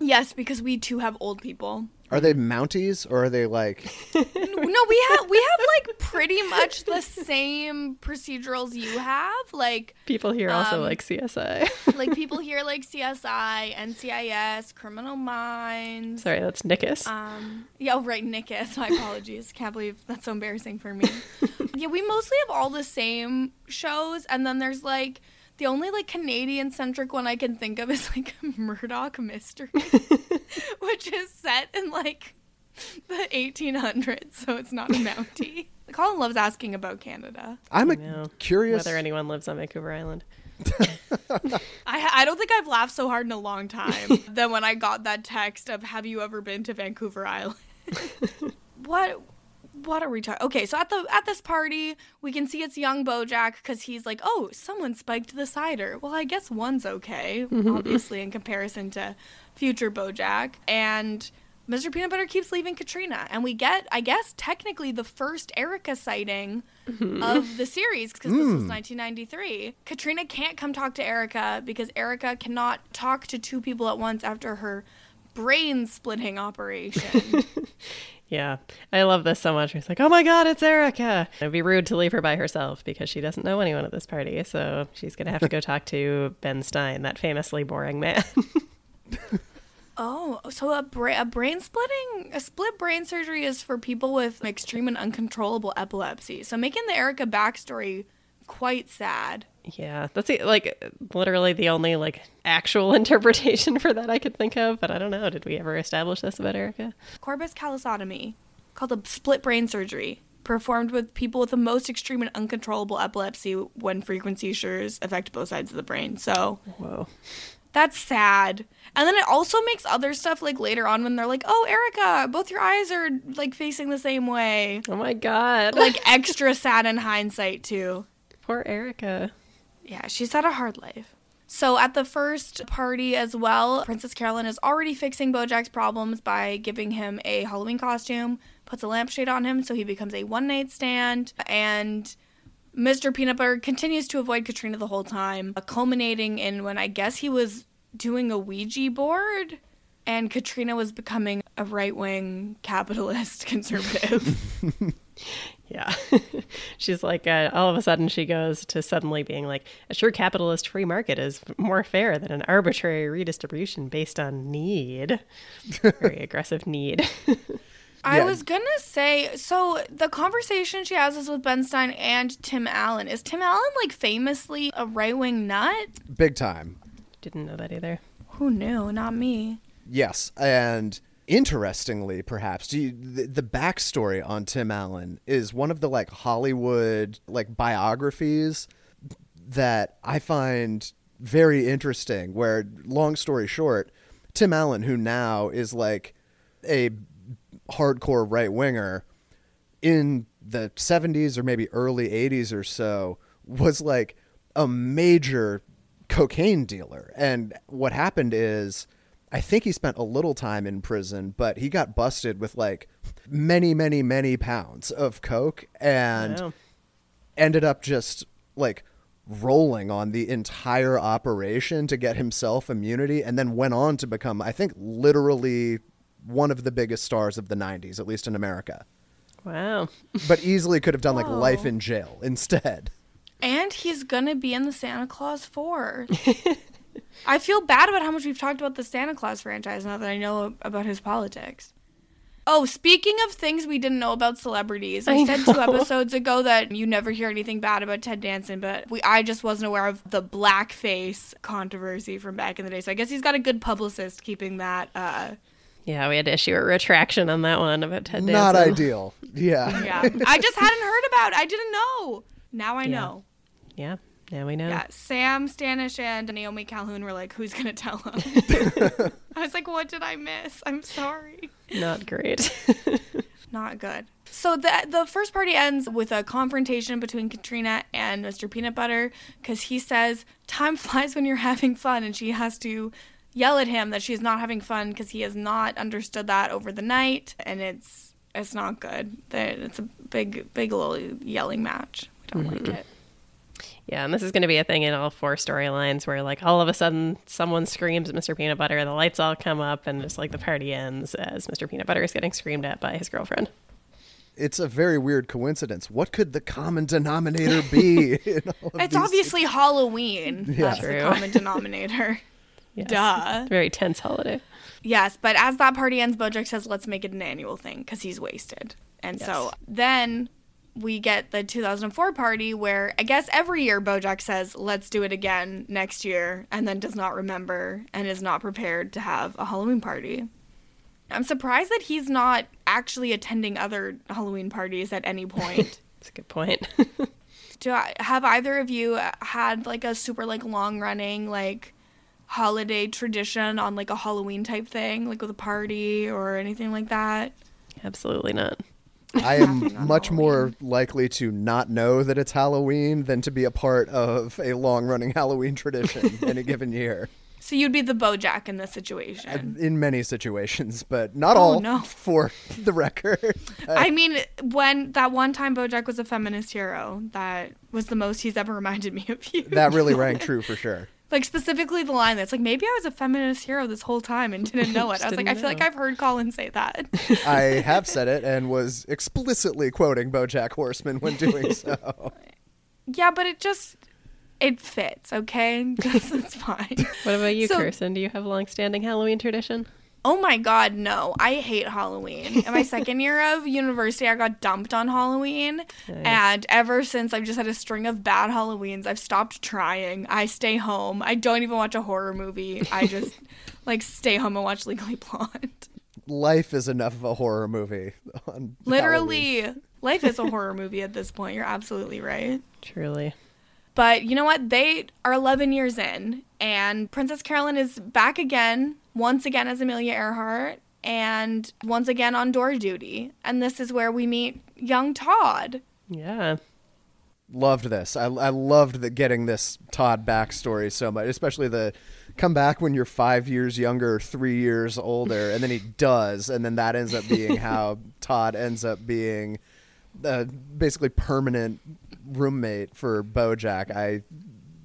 Yes, because we too have old people. Are they Mounties or are they like no, we have we have like pretty much the same procedurals you have. Like People here also Um, like CSI. like people here like CSI, NCIS, Criminal Minds. Sorry, that's Nickus. Um, yeah, oh, right, Nickus. My apologies. Can't believe that's so embarrassing for me. yeah, we mostly have all the same shows, and then there's like the only like Canadian centric one I can think of is like Murdoch Mystery, which is set in like the 1800s, so it's not a Mountie. Colin loves asking about Canada. I'm I a know. curious. Whether anyone lives on Vancouver Island. I I don't think I've laughed so hard in a long time than when I got that text of "Have you ever been to Vancouver Island?" what what are we talking? Okay, so at the at this party, we can see it's young Bojack because he's like, "Oh, someone spiked the cider." Well, I guess one's okay, mm-hmm, mm-hmm. obviously in comparison to future Bojack, and. Mr. Peanut Butter keeps leaving Katrina, and we get, I guess, technically the first Erica sighting mm-hmm. of the series because this was mm. 1993. Katrina can't come talk to Erica because Erica cannot talk to two people at once after her brain splitting operation. Yeah, I love this so much. It's like, oh my god, it's Erica. It'd be rude to leave her by herself because she doesn't know anyone at this party. So she's gonna have to go talk to Ben Stein, that famously boring man. oh, so a, bra- a brain splitting, a split brain surgery is for people with extreme and uncontrollable epilepsy. So making the Erica backstory quite sad. Yeah, that's the- like literally the only like actual interpretation for that I could think of. But I don't know. Did we ever establish this about Erica? Corpus callosotomy, called a split brain surgery, performed with people with the most extreme and uncontrollable epilepsy when frequency seizures affect both sides of the brain. So Whoa. that's sad. And then it also makes other stuff like later on when they're like, "Oh, Erica, both your eyes are like facing the same way." Oh my god. Like extra sad in hindsight too. poor Erica. Yeah, she's had a hard life. So at the first party as well, Princess Carolyn is already fixing Bojack's problems by giving him a Halloween costume, puts a lampshade on him so he becomes a one night stand, and Mr. Peanut Butter continues to avoid Katrina the whole time, culminating in when I guess he was doing a Ouija board and Katrina was becoming a right wing capitalist conservative. Yeah. She's like, uh, all of a sudden, she goes to suddenly being like, a sure capitalist free market is more fair than an arbitrary redistribution based on need. Very aggressive need. I Yeah. was gonna say, so the conversation she has is with Ben Stein and Tim Allen. Is Tim Allen like famously a right wing nut? Big time. Didn't know that either. Who knew? Not me. Yes, and interestingly, perhaps you, the, the backstory on Tim Allen is one of the like Hollywood like biographies that I find very interesting. Where, long story short, Tim Allen, who now is like a hardcore right winger, in the 70s or maybe early 80s or so was like a major cocaine dealer. And what happened is I think he spent a little time in prison, but he got busted with like many, many, many pounds of coke and Wow. ended up just like rolling on the entire operation to get himself immunity and then went on to become, I think, literally one of the biggest stars of the 90s, at least in America. Wow. But easily could have done like Whoa. life in jail instead. And he's gonna be in the Santa Claus 4. I feel bad about how much we've talked about the Santa Claus franchise now that I know about his politics. Oh, speaking of things we didn't know about celebrities, we I said two episodes ago that you never hear anything bad about Ted Danson, but we I just wasn't aware of the blackface controversy from back in the day. So I guess he's got a good publicist keeping that. Uh, Yeah, we had to issue a retraction on that one about Ted Danson. Not ideal. Yeah. yeah, I just hadn't heard about. it. I didn't know. Now I Yeah. know. Yeah, now we know. Yeah, Sam Stanish and Naomi Calhoun were like, "Who's gonna tell him?" I was like, "What did I miss? I'm sorry." Not great. Not good. So the the first party ends with a confrontation between Katrina and Mr. Peanut Butter because he says time flies when you're having fun, and she has to yell at him that she's not having fun because he has not understood that over the night, and it's it's not good. That it's a big big little yelling match. We don't like mm-hmm. it. Yeah, and this is going to be a thing in all four storylines where, like, all of a sudden someone screams at Mr. Peanut Butter, and the lights all come up, and just like the party ends as Mr. Peanut Butter is getting screamed at by his girlfriend. It's a very weird coincidence. What could the common denominator be? in all of It's these- obviously Halloween. That's True. the True. common denominator. Yes. Duh. Very tense holiday. Yes, but as that party ends, Bojack says, let's make it an annual thing because he's wasted. And so then we get the 2004 party where I guess every year Bojack says, let's do it again next year, and then does not remember and is not prepared to have a Halloween party. I'm surprised that he's not actually attending other Halloween parties at any point. That's a good point. Do I, have either of you had like a super like long running like holiday tradition on like a Halloween type thing, like with a party or anything like that? Absolutely not. I am much more likely to not know that it's Halloween than to be a part of a long running Halloween tradition in a given year. So you'd be the BoJack in this situation. In many situations, but not Oh, all no. for the record. I mean, when that one time BoJack was a feminist hero, that was the most he's ever reminded me of you. that really rang true for sure. Like specifically the line that's like, maybe I was a feminist hero this whole time and didn't know it. I was like, I feel like. I've heard Colin say that. I have said it and was explicitly quoting BoJack Horseman when doing so. yeah, but it just it fits, okay? Just, it's fine. What about you, So- Kirsten? Do you have a long-standing Halloween tradition? Oh my god, no. I hate Halloween. In my second year of university, I got dumped on Halloween. And ever since, I've just had a string of bad Halloweens. I've stopped trying. I stay home. I don't even watch a horror movie. I just like stay home and watch Legally Blonde. Life is enough of a horror movie. On Halloween. Literally, life is a horror movie at this point. You're absolutely right. Truly. But you know what? They are 11 years in, and Princess Carolyn is back again, once again as Amelia Earhart, and once again on door duty. And this is where we meet young Todd. Yeah. loved this. I, I loved the getting this Todd backstory so much, especially the come back when you're five years younger, three years older, and then he does, and then that ends up being how Todd ends up being uh, basically permanent roommate for BoJack. I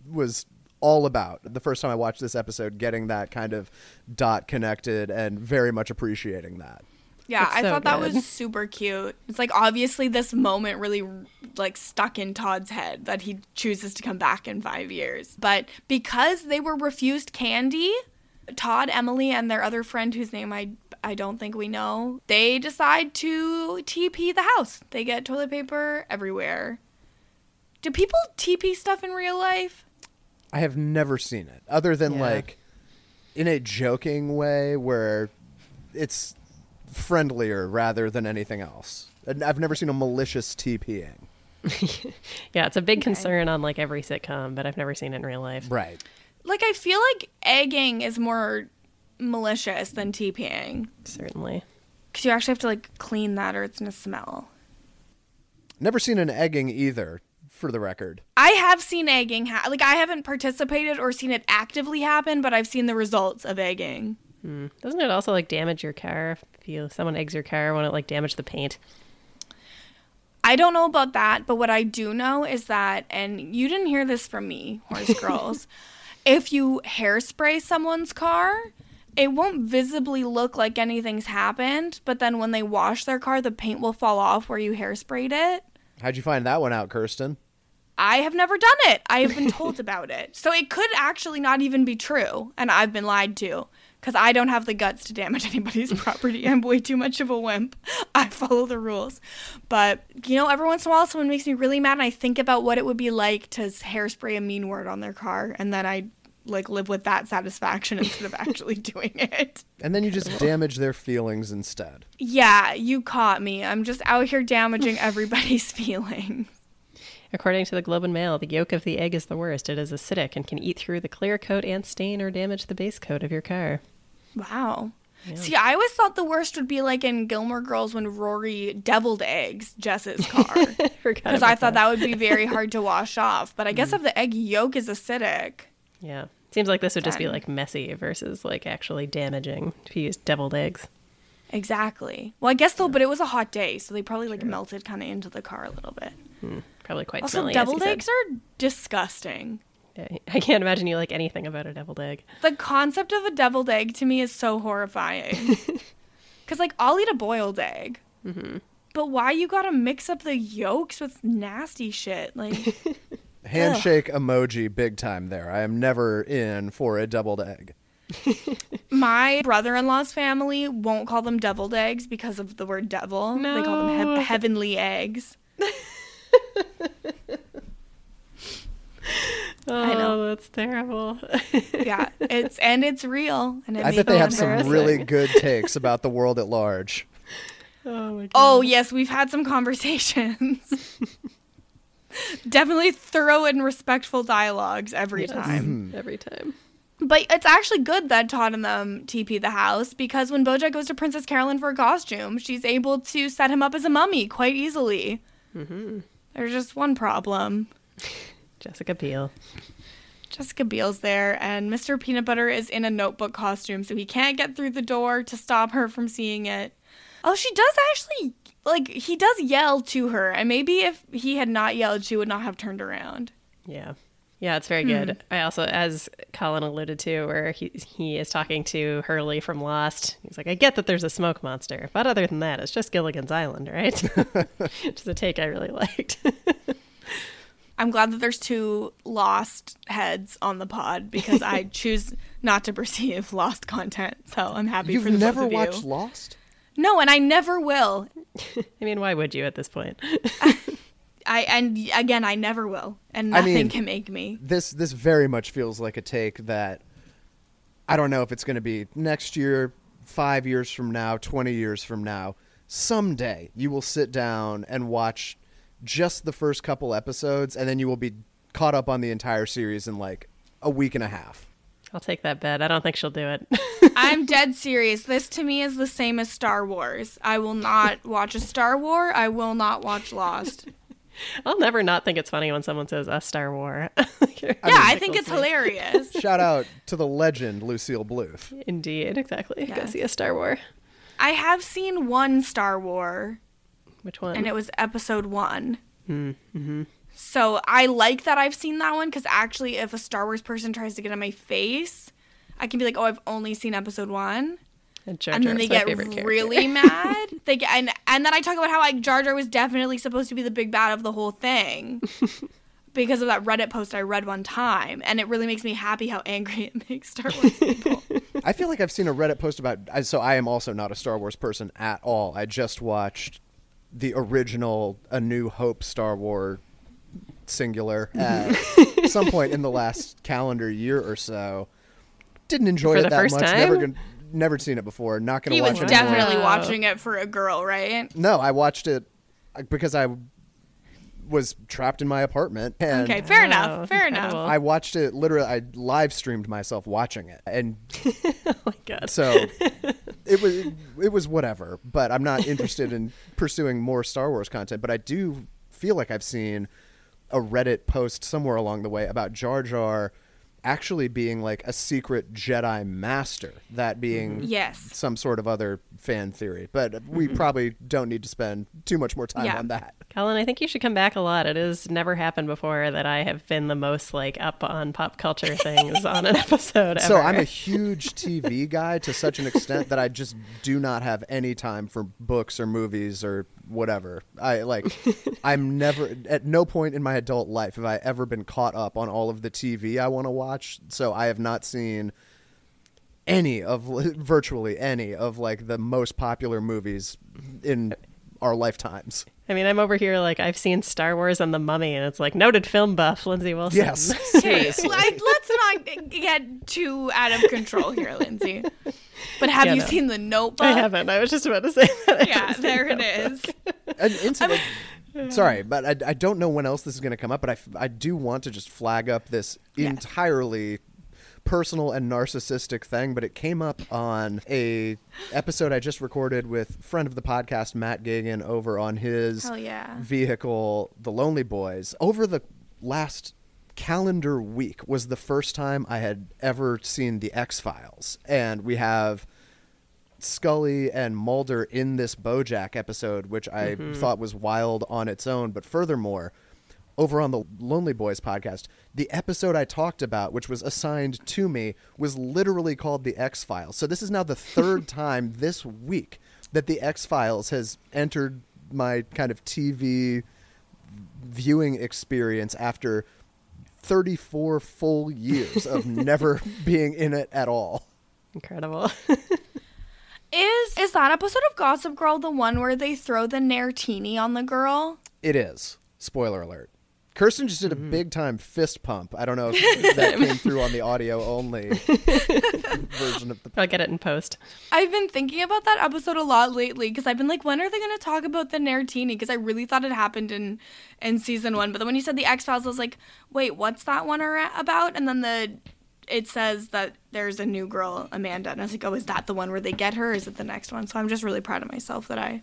was all about the first time I watched this episode, getting that kind of dot connected, and very much appreciating that. Yeah, It's I so thought that good. was super cute. It's like obviously this moment really like stuck in Todd's head that he chooses to come back in 5 years. But because they were refused candy, Todd, Emily and their other friend whose name I I don't think we know, they decide to TP the house. They get toilet paper everywhere. Do people TP stuff in real life? I have never seen it other than Yeah. like in a joking way where it's friendlier rather than anything else. And I've never seen a malicious TPing. Yeah, it's a big Okay. concern on like every sitcom, but I've never seen it in real life. Right. Like I feel like egging is more malicious than TPing Certainly. cuz you actually have to like clean that or it's going to smell. Never seen an egging either, for the record. I have seen egging ha- like I haven't participated or seen it actively happen, but I've seen the results of egging. Hmm. Doesn't it also like damage your car if you someone eggs your car? Won't it like damage the paint? I don't know about that, but what I do know is that, and you didn't hear this from me, horse girls, if you hairspray someone's car, it won't visibly look like anything's happened, but then when they wash their car, the paint will fall off where you hairsprayed it. How'd you find that one out, Kirsten? I have never done it. I have been told about it. So it could actually not even be true, and I've been lied to. Because I don't have the guts to damage anybody's property. I'm way too much of a wimp. I follow the rules. But, you know, every once in a while someone makes me really mad, and I think about what it would be like to hairspray a mean word on their car, and then I, like, live with that satisfaction instead of actually doing it. And then you just damage their feelings instead. Yeah, you caught me. I'm just out here damaging everybody's feelings. According to the Globe and Mail, the yolk of the egg is the worst. It is acidic and can eat through the clear coat and stain or damage the base coat of your car. Wow. See, I always thought the worst would be like in Gilmore Girls when Rory deviled eggs Jess's car. Because I thought that would be very hard to wash off. But I Mm. guess if the egg yolk is acidic, Yeah. Seems like this would just be like messy versus like actually damaging if you use deviled eggs. exactly. Well, I guess though, but it was a hot day, so they probably like melted kind of into the car a little bit. Probably quite Also, smelly. as you deviled said. eggs are disgusting. I can't imagine you like anything about a deviled egg. The concept of a deviled egg to me is so horrifying. Because, like, I'll eat a boiled egg. Mm-hmm. But why you gotta mix up the yolks with nasty shit? Like, Handshake emoji big time there. I am never in for a doubled egg. my brother in law's family won't call them deviled eggs because of the word devil. They call them he- heavenly eggs. Oh, know. that's terrible. Yeah, it's and it's real. And it I bet they have some really good takes about the world at large. oh my god. Oh yes, we've had some conversations. Definitely thorough and respectful dialogues every Yes. time. Every time. But it's actually good that Todd and them TP the house because when Bojack goes to Princess Carolyn for a costume, she's able to set him up as a mummy quite easily. Mm-hmm. There's just one problem. Jessica Biel. Jessica Biel's there, and Mr. Peanut Butter is in a notebook costume, so he can't get through the door to stop her from seeing it. Oh, she does actually, like, he does yell to her, and maybe if he had not yelled, she would not have turned around. Yeah. Yeah, it's very hmm. good. I also, as Colin alluded to, where he he is talking to Hurley from Lost. He's like, I get that there's a smoke monster, but other than that, it's just Gilligan's Island, right? Which is a take I really liked. I'm glad that there's two lost heads on the pod because I choose not to perceive lost content. So I'm happy You've for the never both of watched you. Lost? No, and I never will. I mean, why would you at this point? I and again, I never will, and I nothing mean- can make me. This this very much feels like a take that I don't know if it's going to be next year, 5 years from now, 20 years from now. Someday you will sit down and watch just the first couple episodes and then you will be caught up on the entire series in like a week and a half. I'll take that bet. I don't think she'll do it. I'm dead serious. This to me is the same as Star Wars. I will not watch a Star War. I will not watch Lost. I'll never not think it's funny when someone says a Star War. yeah, I think it's hilarious. Shout out to the legend Lucille Bluth. Indeed, exactly. Go see a Star War. I have seen one Star War, Which one? and it was Episode One. mm-hmm. So I like that I've seen that one because actually, if a Star Wars person tries to get in my face, I can be like, "Oh, I've only seen Episode One," And, Jar and then they get really mad. They get and and then I talk about how like Jar Jar was definitely supposed to be the big bad of the whole thing. Because of that Reddit post I read one time, and it really makes me happy how angry it makes Star Wars people. I feel like I've seen a Reddit post about. So I am also not a Star Wars person at all. I just watched the original A New Hope Star Wars singular at some point in the last calendar year or so. Didn't enjoy For it the that first much. time? Never gonna, never seen it before. Not gonna he watch was it. definitely anymore. Watching it for a girl, right? No, I watched it uh, because I was trapped in my apartment and Okay, fair Wow, enough. Fair incredible. enough. I watched it literally. I live streamed myself watching it, and oh my god. So it was it was whatever, but I'm not interested in pursuing more Star Wars content, but I do feel like I've seen a Reddit post somewhere along the way about Jar Jar actually being like a secret Jedi master, that being mm-hmm. Yes. some sort of other fan theory. But we mm-hmm. probably don't need to spend too much more time Yeah. on that. Colin, I think you should come back a lot. It has never happened before that I have been the most like up on pop culture things on an episode. So. I'm a huge TV guy to such an extent that I just do not have any time for books or movies or whatever. I like I'm never at no point in my adult life have I ever been caught up on all of the TV I want to watch. So I have not seen any of virtually any of like the most popular movies in our lifetimes. I mean, I'm over here like I've seen Star Wars and The Mummy, and it's like noted film buff Lindsay Wilson. Yes. Okay, like, let's not get too out of control here, Lindsay. But have Yeah, you no. seen the Notebook? I haven't. I was just about to say that. I Yeah, haven't seen there it that. is. and sorry but I, I don't know when else this is going to come up but I, I do want to just flag up this Yes. entirely personal and narcissistic thing but it came up on a episode i just recorded with friend of the podcast matt gagan over on his Hell yeah. vehicle the lonely boys over the last calendar week was the first time i had ever seen the x-files and we have Scully and Mulder in this Bojack episode, which I mm-hmm. thought was wild on its own. But furthermore, over on the Lonely Boys podcast, the episode I talked about, which was assigned to me, was literally called The X Files. So this is now the third time this week that The X Files has entered my kind of TV viewing experience after 34 full years of never being in it at all. Incredible. Is is that episode of Gossip Girl the one where they throw the Nairtini on the girl? It is. Spoiler alert. Kirsten just did a mm-hmm. big time fist pump. I don't know if that came through on the audio only version of the. I'll get it in post. I've been thinking about that episode a lot lately because I've been like, when are they going to talk about the Nairtini? Because I really thought it happened in in season one, but then when you said the X Files, I was like, wait, what's that one ar- about? And then the it says that there's a new girl, Amanda, and I was like, oh, is that the one where they get her? Or is it the next one? So I'm just really proud of myself that I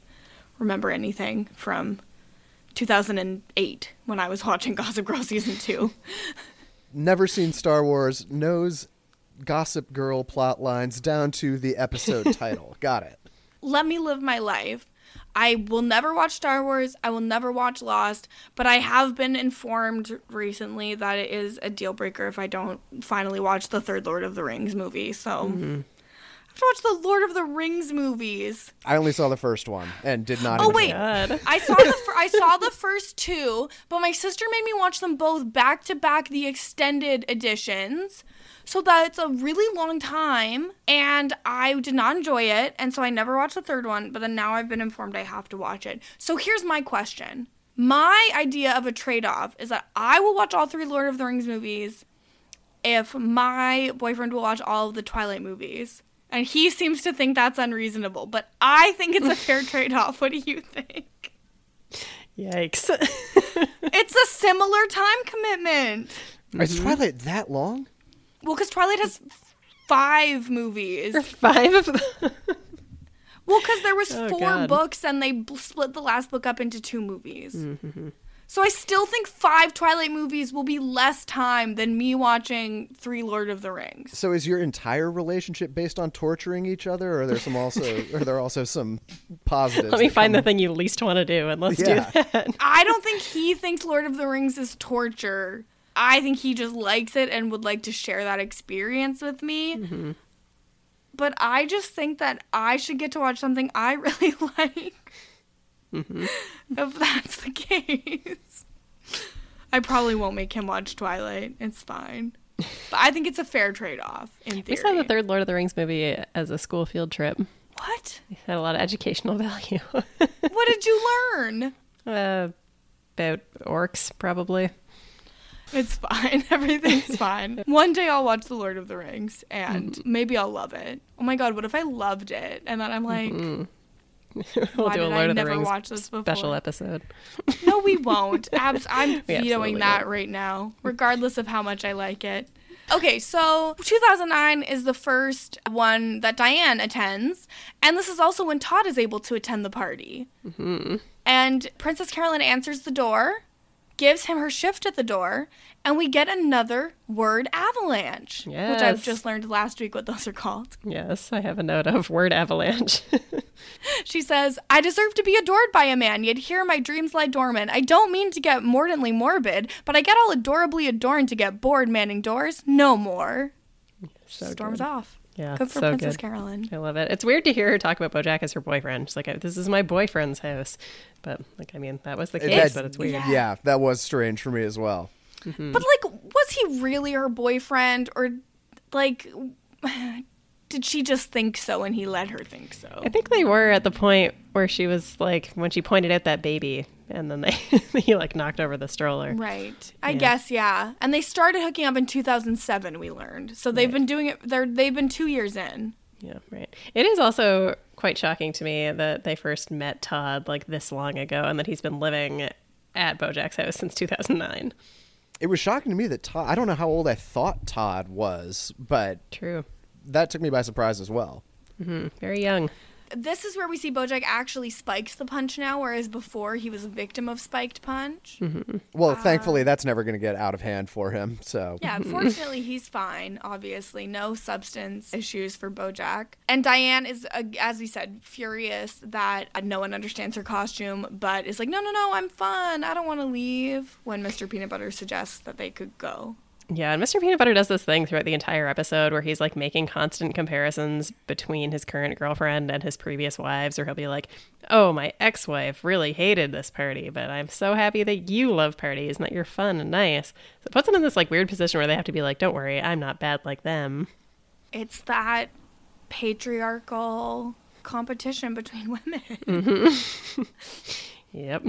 remember anything from 2008 when I was watching Gossip Girl season two. Never seen Star Wars, knows Gossip Girl plot lines down to the episode title. Got it. let me live my life. I will never watch Star Wars. I will never watch Lost, but I have been informed recently that it is a deal breaker if I don't finally watch the third Lord of the Rings movie. So to watch the Lord of the Rings movies. I only saw the first one and did not. Oh enjoy wait, it. God. I saw the fir- I saw the first two, but my sister made me watch them both back to back, the extended editions. So that's a really long time, and I did not enjoy it, and so I never watched the third one. But then now I've been informed I have to watch it. So here's my question: My idea of a trade-off is that I will watch all three Lord of the Rings movies if my boyfriend will watch all of the Twilight movies. And he seems to think that's unreasonable, but I think it's a fair trade off. What do you think? Yikes. It's a similar time commitment. Is mm-hmm. Twilight that long? Well, because Twilight has five movies. Five of them. Well, because there was Oh, four God. books and they bl- split the last book up into two movies. Mm-hmm. So I still think five Twilight movies will be less time than me watching three Lord of the Rings. So is your entire relationship based on torturing each other, or are there some also are there also some positives? Let me that find the come- thing you least want to do and let's Yeah. do that. I don't think he thinks Lord of the Rings is torture. I think he just likes it and would like to share that experience with me. Mm-hmm. But I just think that I should get to watch something I really like. If that's the case. I probably won't make him watch Twilight. It's fine. But I think it's a fair trade off We saw the third Lord of the Rings movie as a school field trip. What? It had a lot of educational value. What did you learn? uh, about orcs, probably. It's fine. Everything's fine. One day I'll watch The Lord of the Rings and Mm-hmm. maybe I'll love it. Oh my god, what if I loved it? And then I'm like, we'll why do a Lord I of the never Rings watch this before? special episode. No, we won't. Abs- I'm We vetoing that won't. right now, regardless of how much I like it. Okay, so 2009 is the first one that Diane attends, and this is also when Todd is able to attend the party. Mm-hmm. And Princess Carolyn answers the door, gives him her shift at the door, and we get another word avalanche, which I've just learned last week what those are called. Yes, I have a note of word avalanche. She says, I deserve to be adored by a man, yet here my dreams lie dormant. I don't mean to get mordantly morbid, but I get all adorably adorned to get bored manning doors. No more. so Storms good. off. Yeah, Good for so Princess good. Carolyn. I love it. It's weird to hear her talk about BoJack as her boyfriend. She's like, "This is my boyfriend's house," but like, I mean, that was the case, that- but it's weird. Yeah. Yeah, that was strange for me as well. Mm-hmm. But like, was he really her boyfriend, or like, did she just think so and he let her think so? I think they were at the point where she was like, when she pointed out that baby, and then they he like knocked over the stroller. Right. I Yeah. guess yeah. And they started hooking up in 2007. We learned. So they've been doing it. They're they've been two years in. Yeah, right. It is also quite shocking to me that they first met Todd like this long ago, and that he's been living at BoJack's house since 2009. It was shocking to me that Todd. I don't know how old I thought Todd was, but True. that took me by surprise as well. Mm-hmm. Very young. This is where we see Bojack actually spikes the punch now, whereas before he was a victim of spiked punch. Well, thankfully, that's never going to get out of hand for him. So Yeah, fortunately he's fine. Obviously, no substance issues for Bojack. And Diane is, uh, as we said, furious that uh, no one understands her costume, but is like, no, no, no, I'm fun. I don't want to leave. When Mr. Peanut Butter suggests that they could go. Yeah, and Mr. Peanut Butter does this thing throughout the entire episode where he's like making constant comparisons between his current girlfriend and his previous wives, or he'll be like, Oh, my ex wife really hated this party, but I'm so happy that you love parties and that you're fun and nice. So it puts them in this like weird position where they have to be like, Don't worry, I'm not bad like them. It's that patriarchal competition between women. Mm-hmm. Yep.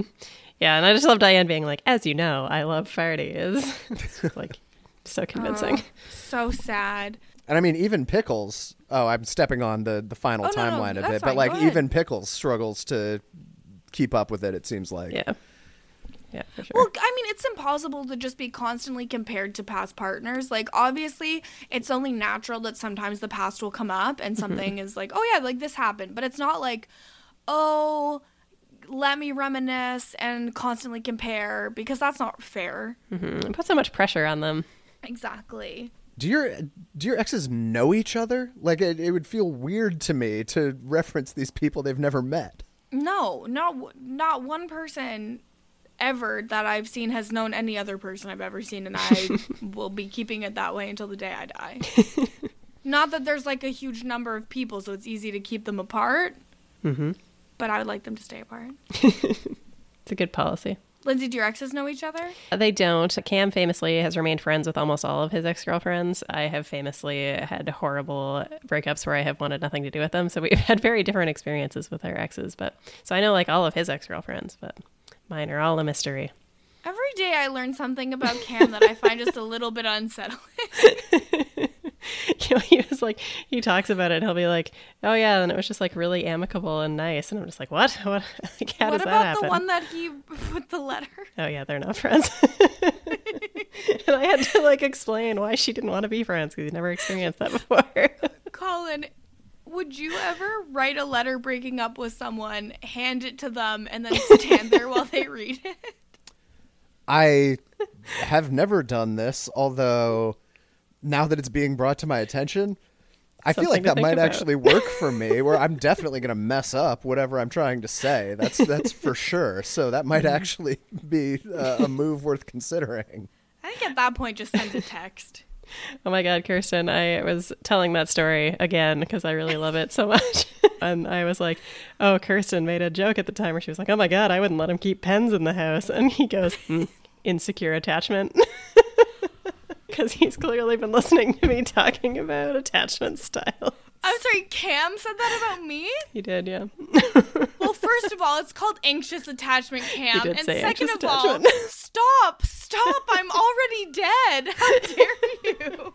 Yeah, and I just love Diane being like, as you know, I love parties. Like so convincing. Oh, so sad. And I mean, even Pickles. Oh, I'm stepping on the the final Oh, no, no, timeline of that's it, fine. but like even Pickles struggles to keep up with it. It seems like. Yeah. Yeah, for sure. Well, I mean, it's impossible to just be constantly compared to past partners. Like, obviously, it's only natural that sometimes the past will come up and something is like, oh, yeah, like this happened. But it's not like, oh, let me reminisce and constantly compare because that's not fair. Mm-hmm. It puts so much pressure on them. Exactly. Do your do your exes know each other? Like it, it would feel weird to me to reference these people they've never met. No, not not one person ever that I've seen has known any other person I've ever seen, and I will be keeping it that way until the day I die. not that there's like a huge number of people, so it's easy to keep them apart, Mm-hmm. but I would like them to stay apart. It's a good policy. Lindsay, do your exes know each other? They don't. Cam famously has remained friends with almost all of his ex girlfriends. I have famously had horrible breakups where I have wanted nothing to do with them. So we've had very different experiences with our exes. But so I know like all of his ex girlfriends, but mine are all a mystery. Every day I learn something about Cam that I find just a little bit unsettling. you know, he was like, he talks about it. And he'll be like, "Oh yeah," and it was just like really amicable and nice. And I'm just like, "What? What? Like, how what does that about happen?" the one that he put the letter? Oh yeah, they're not friends. and I had to like explain why she didn't want to be friends because he'd never experienced that before. Colin, would you ever write a letter breaking up with someone, hand it to them, and then stand there while they read it? I have never done this, although now that it's being brought to my attention, I feel like that might about. actually work for me. Where I'm definitely going to mess up whatever I'm trying to say. That's that's for sure. So that might actually be uh, a move worth considering. I think at that point, just send a text. oh my god, Kirsten, I was telling that story again because I really love it so much. and I was like, "Oh, Kirsten made a joke at the time where she was like, "Oh my god, I wouldn't let him keep pens in the house." And he goes, "Hmm, "Insecure attachment." Because he's clearly been listening to me talking about attachment style. I'm sorry, Cam said that about me? He did, yeah. Well, first of all, it's called anxious attachment, Cam. did and say second anxious of all, stop, stop. I'm already dead. How dare you?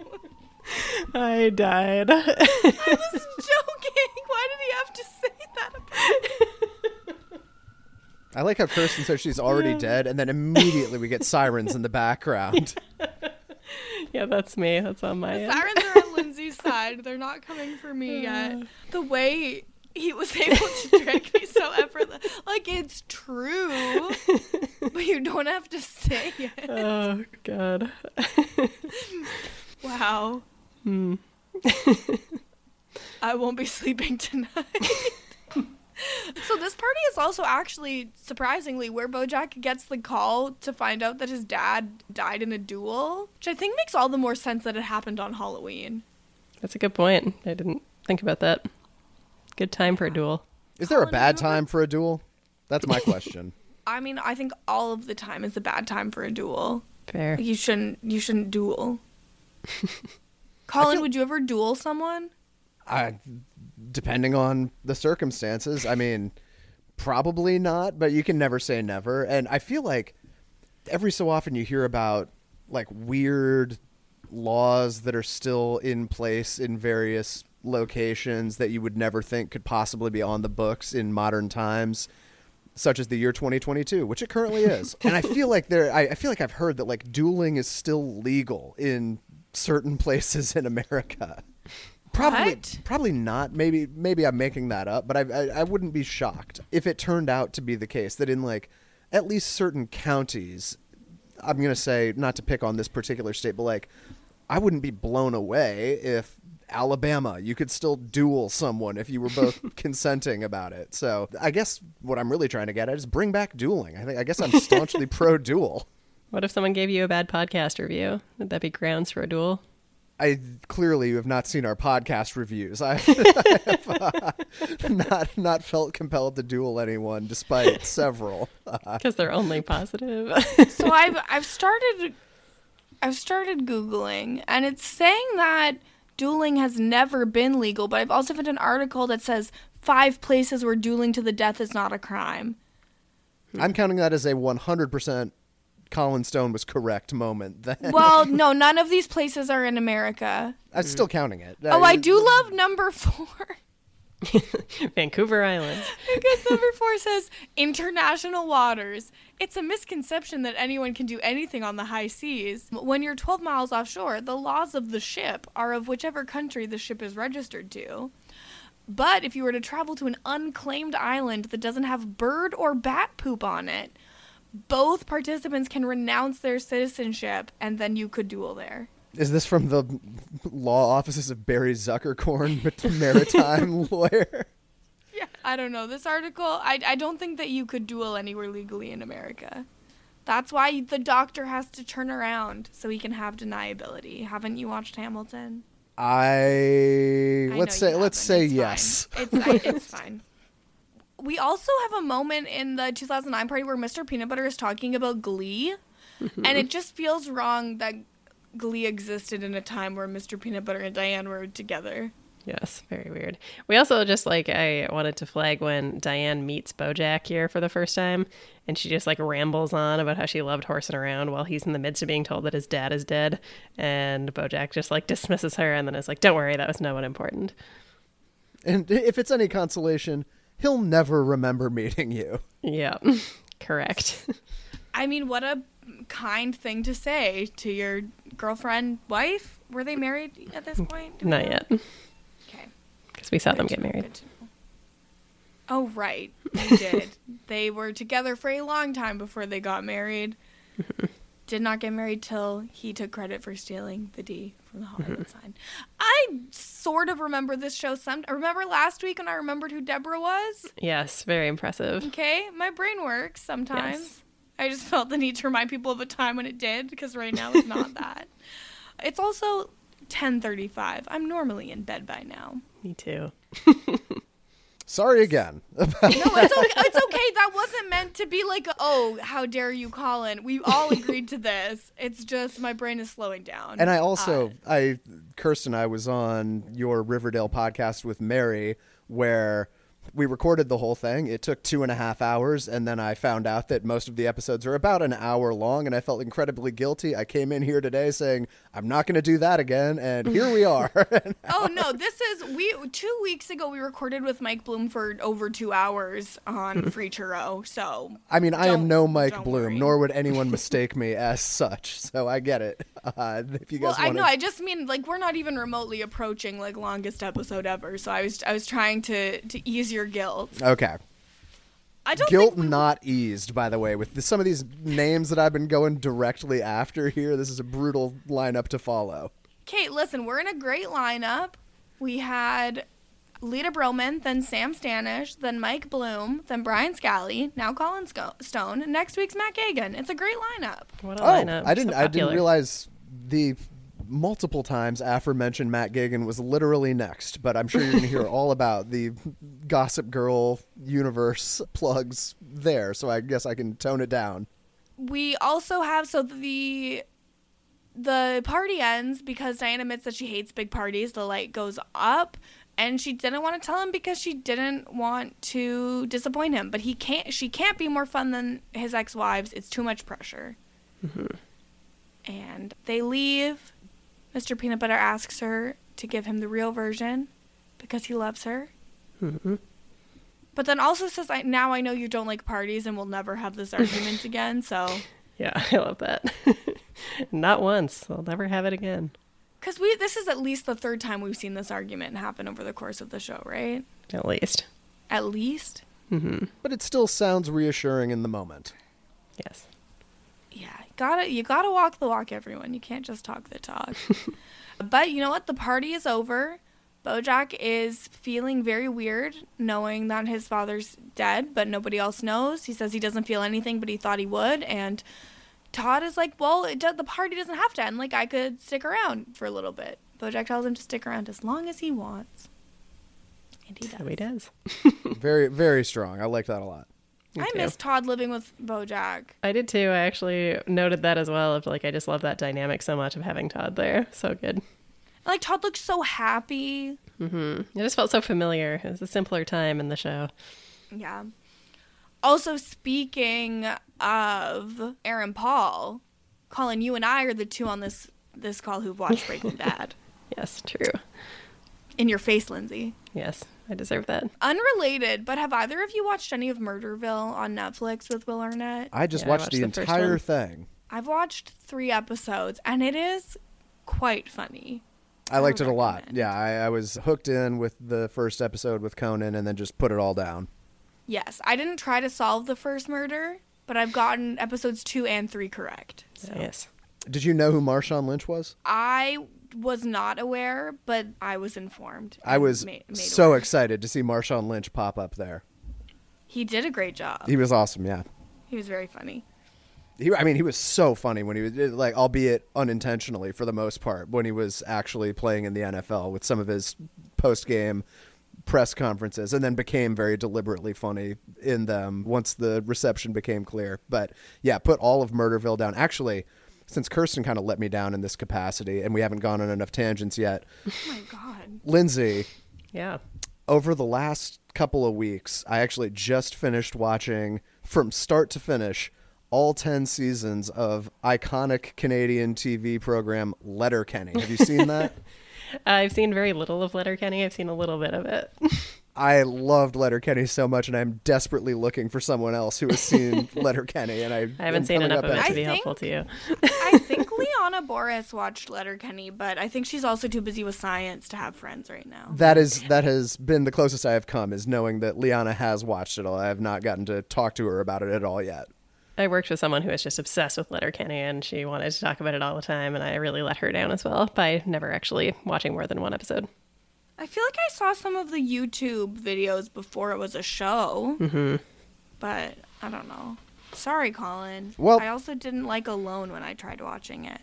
I died. I was joking. Why did he have to say that about me? I like how Kirsten says she's already dead, and then immediately we get sirens in the background. yeah, that's me. That's on my end. Sirens are on Lindsay's side. They're not coming for me yet. The way he was able to drag me so effortless. Like, it's true, but you don't have to say it. Oh god. Wow. Hmm. I won't be sleeping tonight. So this party is also actually surprisingly where Bojack gets the call to find out that his dad died in a duel, which I think makes all the more sense that it happened on Halloween. That's a good point. I didn't think about that. Good time for a duel. Is there a bad have you ever- time for a duel? That's my question. I mean, I think all of the time is a bad time for a duel. Fair. Like, you shouldn't you shouldn't duel. Colin, feel- would you ever duel someone? I, depending on the circumstances, I mean, probably not, but you can never say never. And I feel like every so often you hear about like weird laws that are still in place in various locations that you would never think could possibly be on the books in modern times such as the year 2022 which it currently is and i feel like there I, I feel like i've heard that like dueling is still legal in certain places in america probably What? probably not maybe maybe i'm making that up but I, I i wouldn't be shocked if it turned out to be the case that in like at least certain counties i'm going to say not to pick on this particular state but like i wouldn't be blown away if Alabama, you could still duel someone if you were both consenting about it. So I guess what I'm really trying to get at is bring back dueling. I think I guess I'm staunchly pro duel. What if someone gave you a bad podcast review? Would that be grounds for a duel? I clearly have not seen our podcast reviews. I, I have uh, not not felt compelled to duel anyone, despite several. Because they're only positive. so I've I've started I've started googling and it's saying that dueling has never been legal, but I've also found an article that says five places where dueling to the death is not a crime. I'm counting that as a 100% Colin Stone was correct moment. Then Well, no, none of these places are in America. I'm hmm. still counting it. Oh, I uh, do love number four. Vancouver Island. Because number four says international waters. It's a misconception that anyone can do anything on the high seas. When you're 12 miles offshore, the laws of the ship are of whichever country the ship is registered to. But if you were to travel to an unclaimed island that doesn't have bird or bat poop on it, both participants can renounce their citizenship and then you could duel there. Is this from the law offices of Barry Zuckercorn, maritime lawyer? Yeah. I don't know. This article, I, I don't think that you could duel anywhere legally in America. That's why the doctor has to turn around so he can have deniability. Haven't you watched Hamilton? I, I let's say let's haven't. say It's yes. Fine. It's I, it's fine. We also have a moment in the 2009 party where Mr. Peanut Butter is talking about Glee, and it just feels wrong that Glee existed in a time where Mr. Peanut Butter and Diane were together. Yes, very weird. We also just like I wanted to flag when Diane meets Bojack here for the first time, and she just like rambles on about how she loved horsing around while he's in the midst of being told that his dad is dead, and Bojack just like dismisses her and then is like, "Don't worry, that was no one important." And if it's any consolation, he'll never remember meeting you. Yeah, correct. I mean, what a kind thing to say to your girlfriend, wife. Were they married at this point? Do Not know? yet, Okay. because we saw them get married. good to know. Oh right, they did. they were together for a long time before they got married. Mm-hmm. did not get married till he took credit for stealing the D from the Hollywood sign. I sort of remember this show. Some remember last week when I remembered who Deborah was. Yes, very impressive. Okay, my brain works sometimes. Yes. I just felt the need to remind people of a time when it did because right now it's not that. It's also 10:35. I'm normally in bed by now. Me too. Sorry again. No, it's okay. It's okay. That wasn't meant to be like, oh, how dare you, Colin? We all agreed to this. It's just my brain is slowing down. And I also, Uh, I, Kirsten, I was on your Riverdale podcast with Mary where we recorded the whole thing. It took two and a half hours, and then I found out that most of the episodes are about an hour long, and I felt incredibly guilty. I came in here today saying I'm not going to do that again, and here we are. oh no, this is we two weeks ago we recorded with Mike Bloom for over two hours on Free Churro. So I mean, I am no Mike Bloom, worry. nor would anyone mistake me as such. So I get it. Uh, if you guys well, guys I know. I just mean like we're not even remotely approaching like longest episode ever. So I was I was trying to to ease your guilt. okay. I don't Guilt think we- not eased, by the way, with the, some of these names that I've been going directly after here. This is a brutal lineup to follow. Kate, listen, we're in a great lineup. We had Lita Broman, then Sam Stanish, then Mike Bloom, then Brian Scally, now Colin Sco- Stone. and Next week's Matt Gagan. It's a great lineup. What a Oh, lineup! I didn't. So I didn't realize the multiple times aforementioned Matt Gagan was literally next. But I'm sure you're going to hear all about the Gossip Girl universe plugs there. So I guess I can tone it down. We also have so the the party ends because Diane admits that she hates big parties. The light goes up. And she didn't want to tell him because she didn't want to disappoint him. But he can't. She can't be more fun than his ex-wives. It's too much pressure. Mm-hmm. And they leave. Mr. Peanut Butter asks her to give him the real version because he loves her. But then also says, I, "Now I know you don't like parties, and we'll never have this argument again." So. Yeah, I love that. Not once. I'll never have it again. Because we this is at least the third time we've seen this argument happen over the course of the show, right? At least. At least. Mm-hmm. But it still sounds reassuring in the moment. Yes. Yeah, gotta you gotta walk the walk, everyone. You can't just talk the talk. but you know what? The party is over. Bojack is feeling very weird, knowing that his father's dead, but nobody else knows. He says he doesn't feel anything, but he thought he would. And Todd is like, "Well, it do- the party doesn't have to end. Like I could stick around for a little bit." Bojack tells him to stick around as long as he wants, and he does. So he does. Very, very strong. I like that a lot. Me I too. miss Todd living with Bojack. I did too. I actually noted that as well. Of like, I just love that dynamic so much of having Todd there. So good. Like Todd looks so happy. Mm-hmm. It just felt so familiar. It was a simpler time in the show. Yeah. Also, speaking of Aaron Paul, Colin, you and I are the two on this this call who've watched Breaking Bad. Yes, true. In your face, Lindsay. Yes, I deserve that. Unrelated, but have either of you watched any of Murderville on Netflix with Will Arnett? I just Yeah, I watched, watched the the entire thing. I've watched three episodes, and it is quite funny. I liked it a lot. recommend. Yeah, I, I was hooked in with the first episode with Conan, and then just put it all down. Yes, I didn't try to solve the first murder, but I've gotten episodes two and three correct. So Yes. Did you know who Marshawn Lynch was? I was not aware, but I was informed. I was made so aware. excited to see Marshawn Lynch pop up there. He did a great job. He was awesome. Yeah. He was very funny. He, I mean, he was so funny when he was like, albeit unintentionally for the most part, when he was actually playing in the NFL with some of his post game press conferences, and then became very deliberately funny in them once the reception became clear. But yeah, put all of Murderville down. Actually, since Kirsten kind of let me down in this capacity, and we haven't gone on enough tangents yet, Oh my god. Lindsay, Yeah. over the last couple of weeks, I actually just finished watching from start to finish all 10 seasons of iconic Canadian TV program Letterkenny. Have you seen that? I've seen very little of Letterkenny. I've seen a little bit of it. I loved Letterkenny so much, and I'm desperately looking for someone else who has seen Letterkenny. And I, I haven't seen enough of it to be I helpful to you. I think Liana Boris watched Letterkenny, but I think she's also too busy with science to have friends right now. That is that has been the closest I have come is knowing that Liana has watched it all. I have not gotten to talk to her about it at all yet. I worked with someone who was just obsessed with Letterkenny and she wanted to talk about it all the time, and I really let her down as well by never actually watching more than one episode. I feel like I saw some of the YouTube videos before it was a show, mm-hmm. but I don't know. Sorry, Colin. Well- I also didn't like Alone when I tried watching it.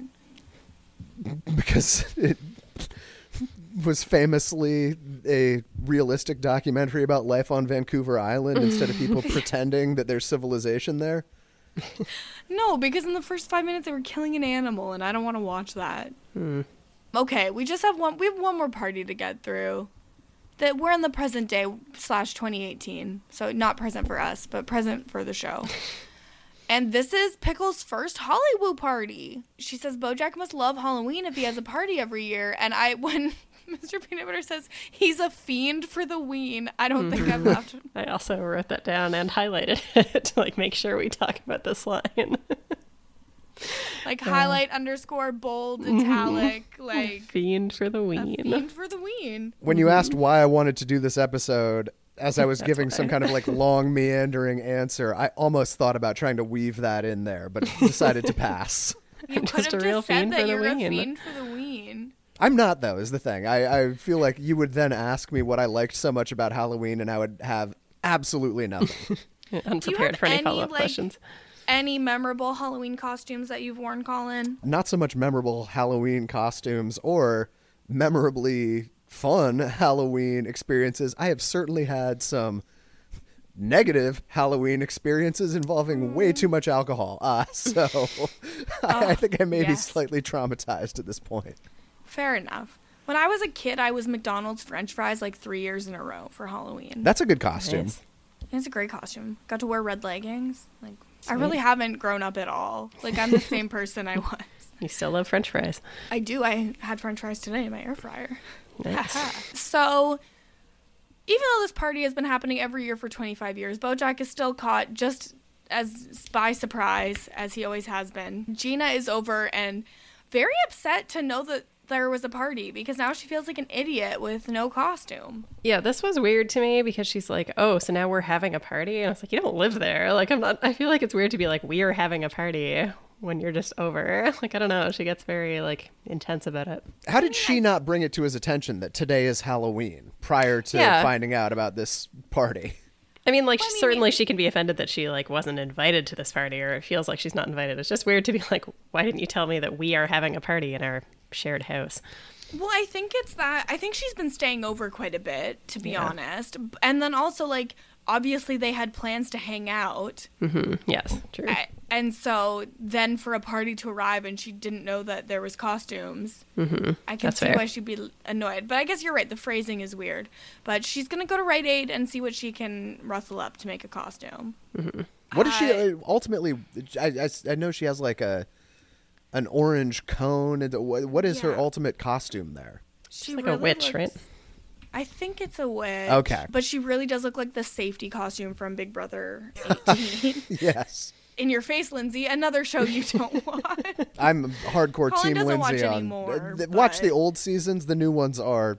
because it was famously a realistic documentary about life on Vancouver Island instead of people pretending that there's civilization there. No, because in the first five minutes they were killing an animal, and I don't want to watch that. Okay, we just have one. We have one more party to get through. That we're in the present day slash 2018, so not present for us, but present for the show. and this is Pickle's first Hollywood party. She says BoJack must love Halloween if he has a party every year. And I, when Mr. Peanut Butter says he's a fiend for the ween, I don't think I've laughed. I also wrote that down and highlighted it to like make sure we talk about this line. Like highlight underscore bold italic like Fiend for the a ween. fiend for the ween. When you asked why I wanted to do this episode, as I was giving some kind of like long meandering answer, I almost thought about trying to weave that in there, but decided to pass. You I'm could just have a real just said fiend that for the you're a fiend for the ween. I'm not though, is the thing. I, I feel like you would then ask me what I liked so much about Halloween and I would have absolutely nothing. Unprepared have for any any, follow up like- questions. Any memorable Halloween costumes that you've worn, Colin? not so much memorable Halloween costumes or memorably fun Halloween experiences. I have certainly had some negative Halloween experiences involving way too much alcohol. Uh, so I, I think I may be slightly traumatized at this point. Fair enough. When I was a kid, I was McDonald's French fries like three years in a row for Halloween. That's a good costume. Nice. It's a great costume. Got to wear red leggings. Like I really haven't grown up at all. Like I'm the same person I was. You still love French fries. I do. I had French fries today in my air fryer. Nice. so, even though this party has been happening every year for 25 years, Bojack is still caught just as by surprise as he always has been. Gina is over and very upset to know that there was a party because now she feels like an idiot with no costume. Yeah, this was weird to me because she's like, "Oh, so now we're having a party," and I was like, "You don't live there." Like, I'm not. I feel like it's weird to be like, "We are having a party" when you're just over. Like, I don't know. She gets very like intense about it. How did she not bring it to his attention that today is Halloween prior to Yeah. finding out about this party? I mean, like, Well, I mean, certainly she can be offended that she like wasn't invited to this party, or it feels like she's not invited. It's just weird to be like, "Why didn't you tell me that we are having a party in our shared house?" Well, I think it's that. I think she's been staying over quite a bit, to be honest. And then also, like, obviously they had plans to hang out. Mm-hmm. Yes, true. A- And so then for a party to arrive and she didn't know that there was costumes, Mm-hmm. I can That's see fair. why she'd be annoyed. But I guess you're right. The phrasing is weird. But she's gonna go to Rite Aid and see what she can rustle up to make a costume. What is she I- uh, ultimately? I, I, I know she has like a an orange cone. and What, what is her ultimate costume there? She like a witch, right? I think it's a witch. Okay. But she really does look like the safety costume from Big Brother 18. Yes, In your face, Lindsay. Another show you don't watch. I'm hardcore Colin team doesn't watch Lindsay on. anymore, uh, th- watch the old seasons. The new ones are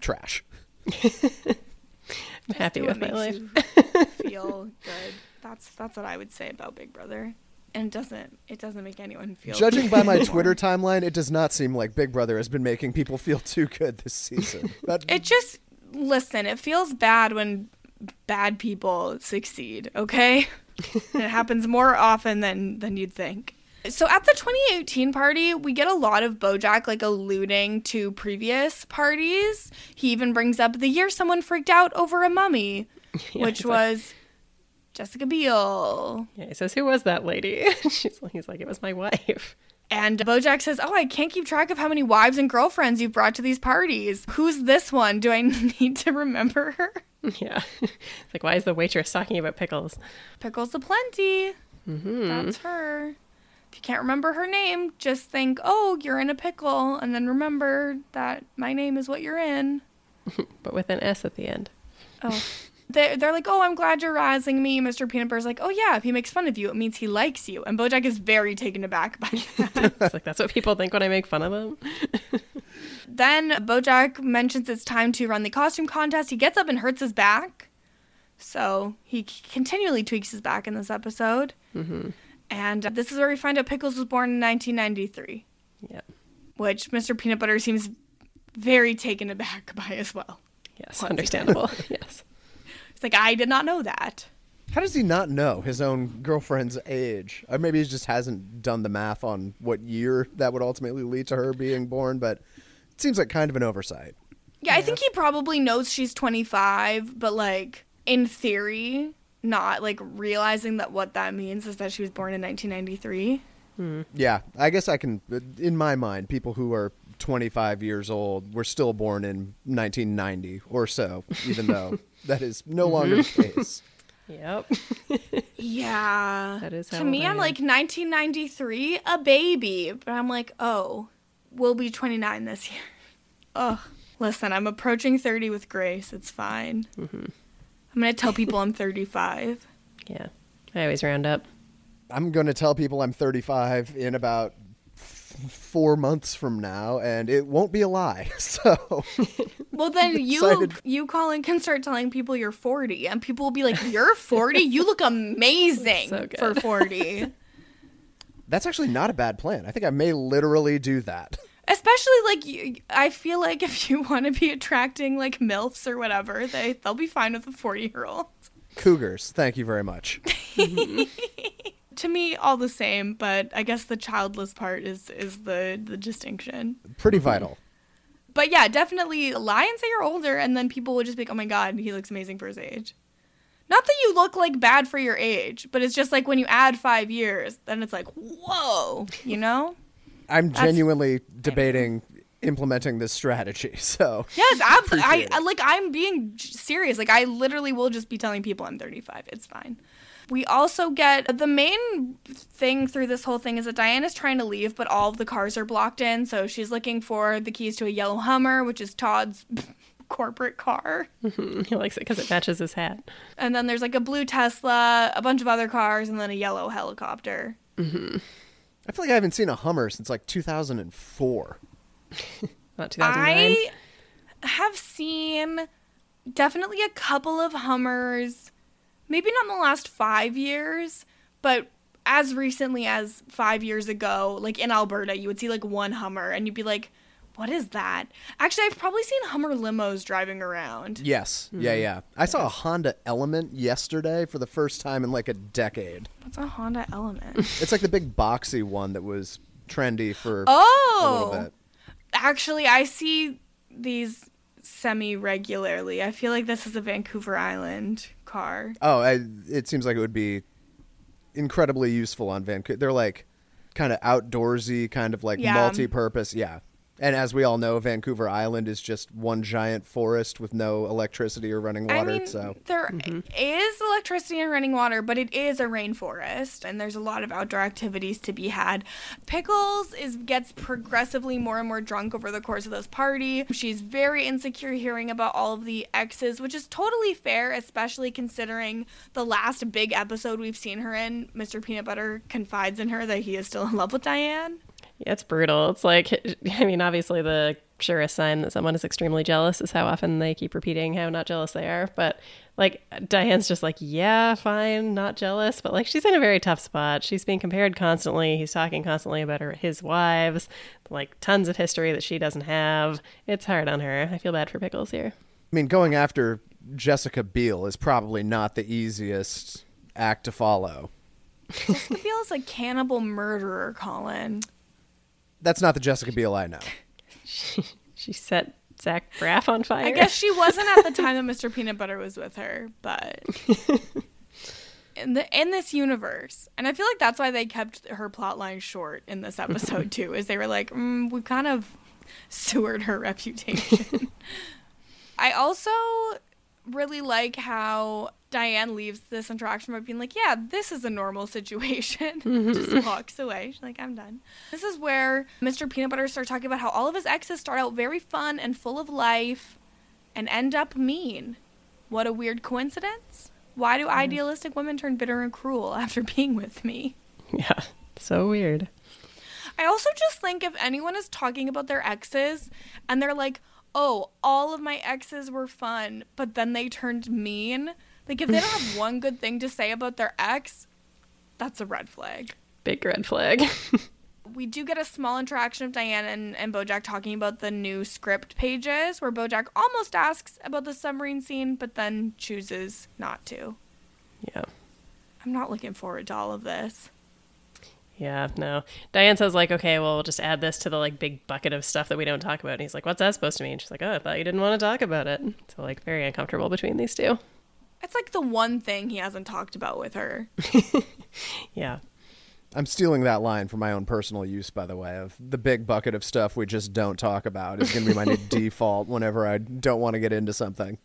trash. I'm happy with what my life. you feel good. That's that's what I would say about Big Brother. And it doesn't it doesn't make anyone feel Judging by my. Twitter timeline, it does not seem like Big Brother has been making people feel too good this season. That, It just listen, it feels bad when bad people succeed, okay? It happens more often than than you'd think. So at the 2018 party, we get a lot of Bojack like alluding to previous parties. He even brings up the year someone freaked out over a mummy, Yeah, which was Jessica Biel. Yeah, he says, "Who was that lady?" She's "He's like, it was my wife." And Bojack says, "Oh, I can't keep track of how many wives and girlfriends you've brought to these parties. Who's this one? Do I need to remember her?" Yeah, it's like, why is the waitress talking about pickles? Pickles aplenty. Mm-hmm. That's her. If you can't remember her name, just think, "Oh, you're in a pickle," and then remember that my name is what you're in. But with an S at the end. Oh. They're, they're like, oh, I'm glad you're razzing me. Mr. Peanut Butter's like, oh, yeah, if he makes fun of you, it means he likes you. And Bojack is very taken aback by that. It's like that's what people think when I make fun of them. Then Bojack mentions it's time to run the costume contest. He gets up and hurts his back. So he continually tweaks his back in this episode. Mm-hmm. And uh, this is where we find out Pickles was born in 1993, Yep. which Mr. Peanut Butter seems very taken aback by as well. Yes. Understandable. yes. It's like, I did not know that. how does he not know his own girlfriend's age? Or maybe he just hasn't done the math on what year that would ultimately lead to her being born. But it seems like kind of an oversight. Yeah, I think he probably knows she's 25, but like in theory, not like realizing that what that means is that she was born in 1993. Hmm. Yeah, I guess I can. In my mind, people who are 25 years old were still born in 1990 or so, even though that is no longer the case. Yep. Yeah. That is To me, I I'm like 1993, a baby. But I'm like, oh, we'll be 29 this year. Ugh. Listen, I'm approaching 30 with grace. It's fine. Mm-hmm. I'm going to tell people I'm 35. Yeah. I always round up. I'm going to tell people I'm 35 in about f- four months from now, and it won't be a lie. So Well, then you, excited. you, Colin, can start telling people you're 40, and people will be like, You're 40? You look amazing So for 40. that's actually not a bad plan. I think I may literally do that. Especially like you, I feel like if you want to be attracting like milfs or whatever, they they'll be fine with a 40 year old. Cougars, thank you very much. To me, all the same, but I guess the childless part is is the the distinction. Pretty vital. But yeah, definitely lie and say you're older, and then people will just be like, "Oh my god, he looks amazing for his age." Not that you look like bad for your age, but it's just like when you add five years, then it's like, whoa, you know? I'm That's- genuinely debating implementing this strategy. So Yes, absolutely. I, I like I'm being serious. Like I literally will just be telling people I'm 35. It's fine. We also get the main thing through this whole thing is that Diana's trying to leave, but all of the cars are blocked in. So she's looking for the keys to a yellow Hummer, which is Todd's corporate car. he likes it because it matches his hat. And then there's like a blue Tesla, a bunch of other cars, and then a yellow helicopter. Mm-hmm. I feel like I haven't seen a Hummer since like 2004. Not 2009. I have seen definitely a couple of Hummers, maybe not in the last five years, but as recently as five years ago, like in Alberta, you would see like one Hummer and you'd be like, what is that? Actually, I've probably seen Hummer limos driving around. Yes. Hmm. Yeah, yeah. I saw a Honda Element yesterday for the first time in like a decade. What's a Honda Element? It's like the big boxy one that was trendy for a oh! little bit. Actually, I see these semi regularly. I feel like this is a Vancouver Island car. Oh, I, it seems like it would be incredibly useful on Vancouver. They're like kind of outdoorsy, kind of like Yeah. multi-purpose. Yeah. And as we all know, Vancouver Island is just one giant forest with no electricity or running water. I mean, so there mm-hmm. is electricity and running water, but it is a rainforest, and there's a lot of outdoor activities to be had. Pickles is gets progressively more and more drunk over the course of this party. She's very insecure hearing about all of the exes, which is totally fair, especially considering the last big episode we've seen her in. Mr. Peanut Butter confides in her that he is still in love with Diane. Yeah, it's brutal. It's like, I mean, obviously, the surest sign that someone is extremely jealous is how often they keep repeating how not jealous they are. But like, Diane's just like, yeah, fine, not jealous. But like, she's in a very tough spot. She's being compared constantly. He's talking constantly about her, his wives, like tons of history that she doesn't have. It's hard on her. I feel bad for Pickles here. I mean, going after Jessica Biel is probably not the easiest act to follow. Jessica Biel is a cannibal murderer, Colin. That's not the Jessica Biel I know. She set Zach Braff on fire. I guess she wasn't at the time that Mr. Peanut Butter was with her, but in the in this universe, and I feel like that's why they kept her plot line short in this episode too, is they were like, mm, we kind of sewered her reputation. I also really like how Diane leaves this interaction by being like, yeah, this is a normal situation. Mm-hmm. Just walks away. She's like, I'm done. This is where Mr. Peanut Butter starts talking about how all of his exes start out very fun and full of life and end up mean. What a weird coincidence. Why do mm-hmm. idealistic women turn bitter and cruel after being with me? yeah, so weird. I also just think if anyone is talking about their exes and they're like, oh, all of my exes were fun, but then they turned mean, like if they don't have one good thing to say about their ex, that's a red flag. Big red flag. We do get a small interaction of Diane and, and Bojack talking about the new script pages where Bojack almost asks about the submarine scene, but then chooses not to. yeah. I'm not looking forward to all of this. Yeah, no. Diane says like, okay, well, we'll just add this to the like big bucket of stuff that we don't talk about. And he's like, what's that supposed to mean? She's like, oh, I thought you didn't want to talk about it. So like, very uncomfortable between these two. It's like the one thing he hasn't talked about with her. Yeah, I'm stealing that line for my own personal use, by the way, of the big bucket of stuff we just don't talk about is going to be my new default whenever I don't want to get into something.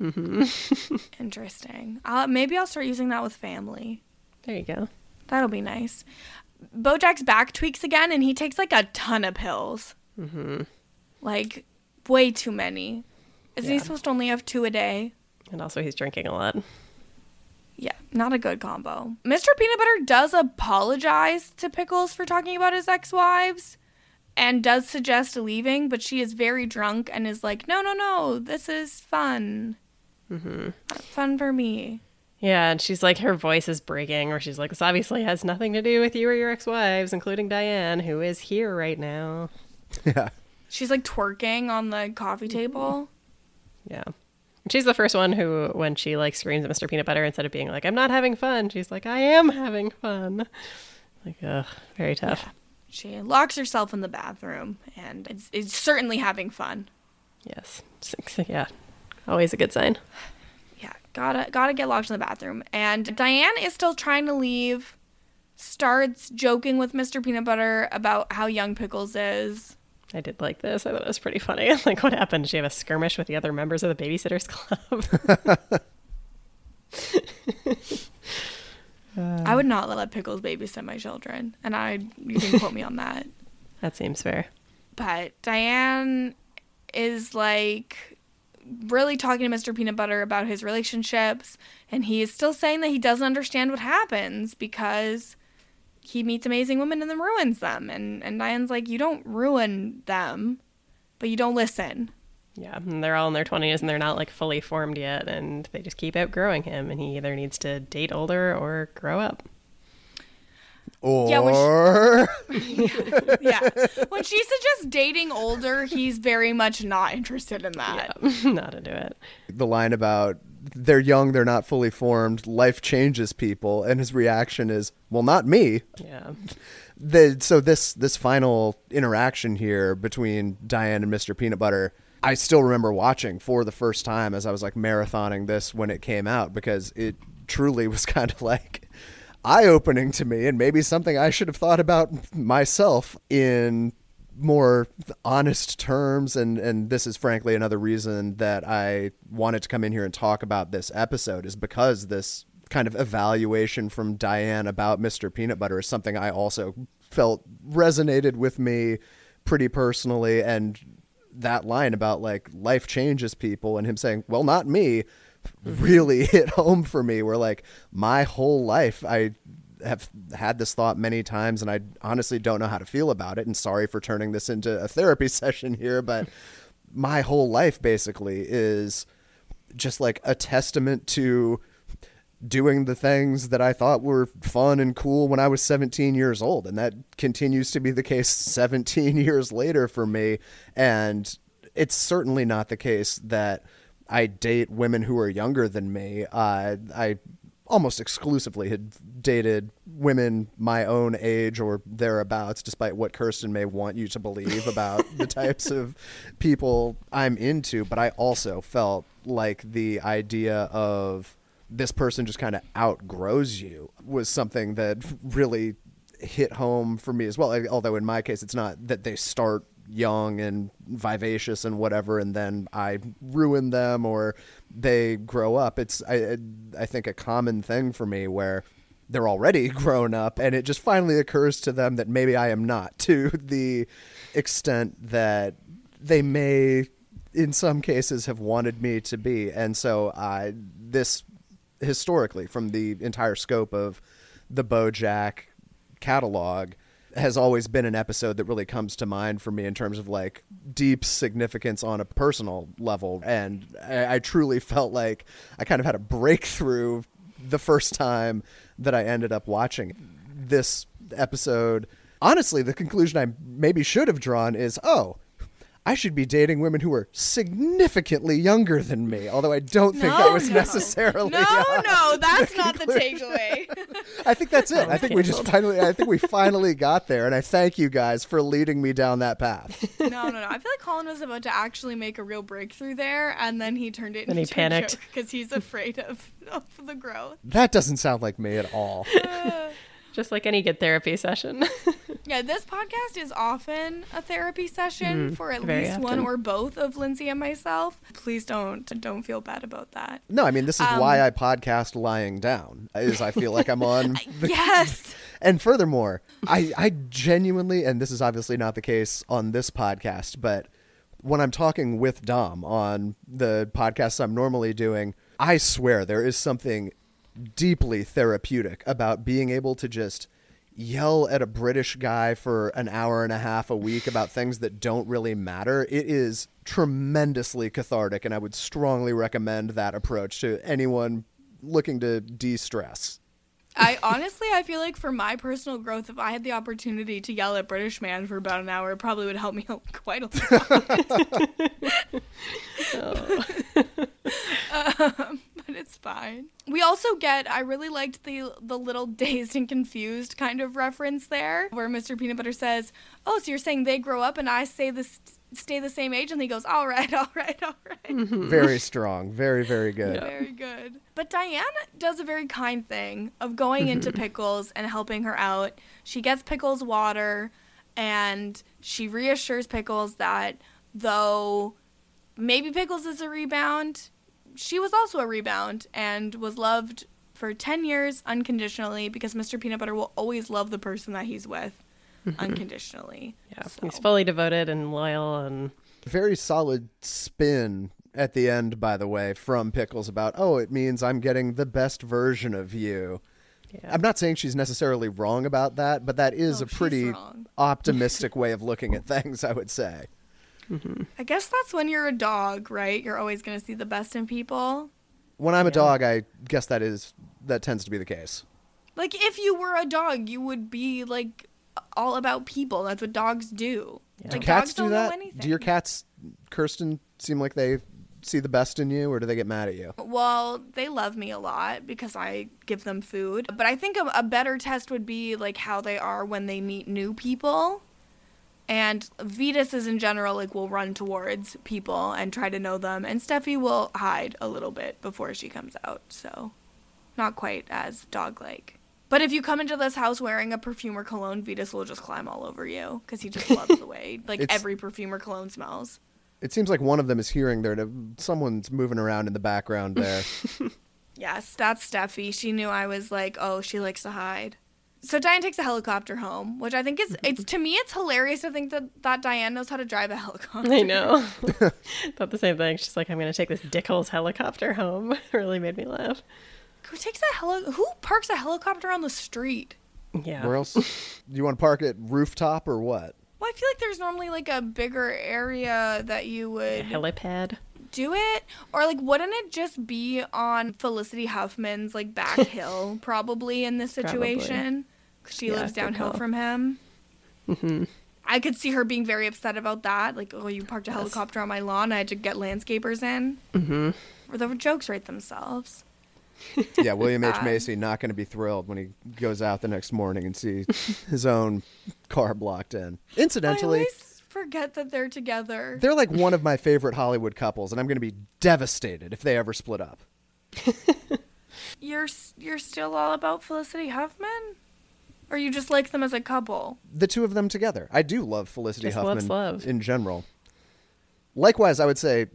Interesting. Uh, maybe I'll start using that with family. there you go. That'll be nice. Bojack's back tweaks again, and he takes like a ton of pills. Mm-hmm. Like, way too many. Isn't he supposed to only have two a day? And also, he's drinking a lot. Yeah, not a good combo. Mr. Peanut Butter does apologize to Pickles for talking about his ex wives and does suggest leaving, but she is very drunk and is like, no, no, no, this is fun. Mm-hmm. Fun for me. Yeah, and she's like, her voice is breaking, or she's like, this obviously has nothing to do with you or your ex-wives, including Diane, who is here right now. Yeah. She's like twerking on the coffee table. Yeah. She's the first one who, when she like screams at Mr. Peanut Butter, instead of being like, I'm not having fun, she's like, I am having fun. Like, ugh, very tough. She locks herself in the bathroom and is, is certainly having fun. Yes. Yeah. Always a good sign. Yeah, gotta gotta get locked in the bathroom. And Diane is still trying to leave. Starts joking with Mr. Peanut Butter about how young Pickles is. I did like this. I thought it was pretty funny. like, what happened? Did she have a skirmish with the other members of the Babysitters Club? I would not let Pickles babysit my children, and I you can quote me on that. that seems fair. But Diane is like really talking to Mr. Peanut Butter about his relationships, and he is still saying that he doesn't understand what happens because he meets amazing women and then ruins them. And and Diane's like, you don't ruin them, but you don't listen. Yeah, and they're all in their 20s and they're not like fully formed yet, and they just keep outgrowing him, and he either needs to date older or grow up. Or Yeah, when yeah. When she suggests dating older, he's very much not interested in that. Yeah, not into it. the line about they're young, they're not fully formed, life changes people, and his reaction is, "Well, not me." Yeah. the so this this final interaction here between Diane and Mr. Peanut Butter, I still remember watching for the first time as I was like marathoning this when it came out because it truly was kind of like eye opening to me and maybe something I should have thought about myself in more honest terms and and this is frankly another reason that I wanted to come in here and talk about this episode is because this kind of evaluation from Diane about Mr. Peanut Butter is something I also felt resonated with me pretty personally and that line about like life changes people and him saying, "Well, not me." Mm-hmm. really hit home for me where like my whole life I have had this thought many times and I honestly don't know how to feel about it and sorry for turning this into a therapy session here but my whole life basically is just like a testament to doing the things that I thought were fun and cool when I was 17 years old and that continues to be the case 17 years later for me and it's certainly not the case that I date women who are younger than me. Uh, I almost exclusively had dated women my own age or thereabouts, despite what Kirsten may want you to believe about the types of people I'm into. But I also felt like the idea of this person just kind of outgrows you was something that really hit home for me as well. Although in my case, it's not that they start young and vivacious and whatever, and then I ruin them or they grow up. It's I I think a common thing for me where they're already grown up and it just finally occurs to them that maybe I am not to the extent that they may in some cases have wanted me to be and so I this historically from the entire scope of the Bojack catalog has always been an episode that really comes to mind for me in terms of like deep significance on a personal level. And I, I, truly felt like I kind of had a breakthrough the first time that I ended up watching this episode. Honestly, the conclusion I maybe should have drawn is oh, I should be dating women who are significantly younger than me. Although I don't think no, that was no. necessarily. No, uh, no, that's the not the takeaway. I think that's it. I think we just finally. I think we finally got there, and I thank you guys for leading me down that path. no, no, no. I feel like Colin was about to actually make a real breakthrough there, and then he turned it. And he panicked because he's afraid of, of the growth. That doesn't sound like me at all. Just like any good therapy session. Yeah, this podcast is often a therapy session Mhm, for at very least one or both of Lindsay and myself. Please don't don't feel bad about that. No, I mean this is Um, why I podcast lying down. Is I feel like I'm on. The, yes. and furthermore, I I genuinely, and this is obviously not the case on this podcast, but when I'm talking with Dom on the podcasts I'm normally doing, I swear there is something deeply therapeutic about being able to just yell at a British guy for an hour and a half a week about things that don't really matter. It is tremendously cathartic, and I would strongly recommend that approach to anyone looking to de stress. I honestly, I feel like for my personal growth, if I had the opportunity to yell at British man for about an hour, it probably would help me out quite a lot. um, but it's fine. We also get. I really liked the the little dazed and confused kind of reference there, where Mr. Peanut Butter says, "Oh, so you're saying they grow up and I say this." Stay the same age, and he goes, "All right, all right, all right." Mm-hmm. Very strong. Very, very good. Yeah. Very good. But Diane does a very kind thing of going into Pickles and helping her out. She gets Pickles water and she reassures Pickles that though maybe Pickles is a rebound, she was also a rebound and was loved for 10 years unconditionally because Mr. Peanut Butter will always love the person that he's with unconditionally. yeah, So- he's fully devoted and loyal, and Very solid spin at the end, by the way, from Pickles about, oh, it means I'm getting the best version of you. yeah. I'm not saying she's necessarily wrong about that, but that is No, a pretty optimistic way of looking at things, I would say. Mm-hmm. I guess that's when you're a dog, right? You're always going to see the best in people. When I'm a dog, I guess that is that tends to be the case. Like if you were a dog, you would be like all about people. That's what dogs do. Yeah. Do Like cats dogs don't do know that? anything. Do your cats, Kirsten, seem like they see the best in you, or do they get mad at you? Well, they love me a lot because I give them food. But I think a, a better test would be like how they are when they meet new people. And Vetus is in general like will run towards people and try to know them, and Steffi will hide a little bit before she comes out. So, not quite as dog-like. But if you come into this house wearing a perfume or cologne, Vetus will just climb all over you because he just loves the way like It's- every perfume or cologne smells. It seems like one of them is hearing there. To, someone's moving around in the background there. Yes, that's Steffi. She knew I was like, oh, she likes to hide. So Diane takes a helicopter home, which I think is it's to me it's hilarious to think that that Diane knows how to drive a helicopter. I know. Thought the same thing. She's like, I'm going to take this Dickles helicopter home. really made me laugh. Who takes a heli- Who parks a helicopter on the street? Yeah. Where else? Do you want to park it rooftop or what? Well, I feel like there's normally like a bigger area that you would A would helipad. Do it, or like wouldn't it just be on Felicity Huffman's like back hill probably in this situation? situation? 'Cause she Yeah, lives downhill from him. hmm I could see her being very upset about that. Like, oh, you parked a Yes. helicopter on my lawn. I had to get landscapers in. hmm Or the jokes write themselves. Yeah, William H. Macy not going to be thrilled when he goes out the next morning and sees his own car blocked in. I Incidentally, always forget that they're together. they're like one of my favorite Hollywood couples, and I'm going to be devastated if they ever split up. You're you're still all about Felicity Huffman, or you just like them as a couple? The two of them together. I do love Felicity Just Huffman love. in general. Likewise, I would say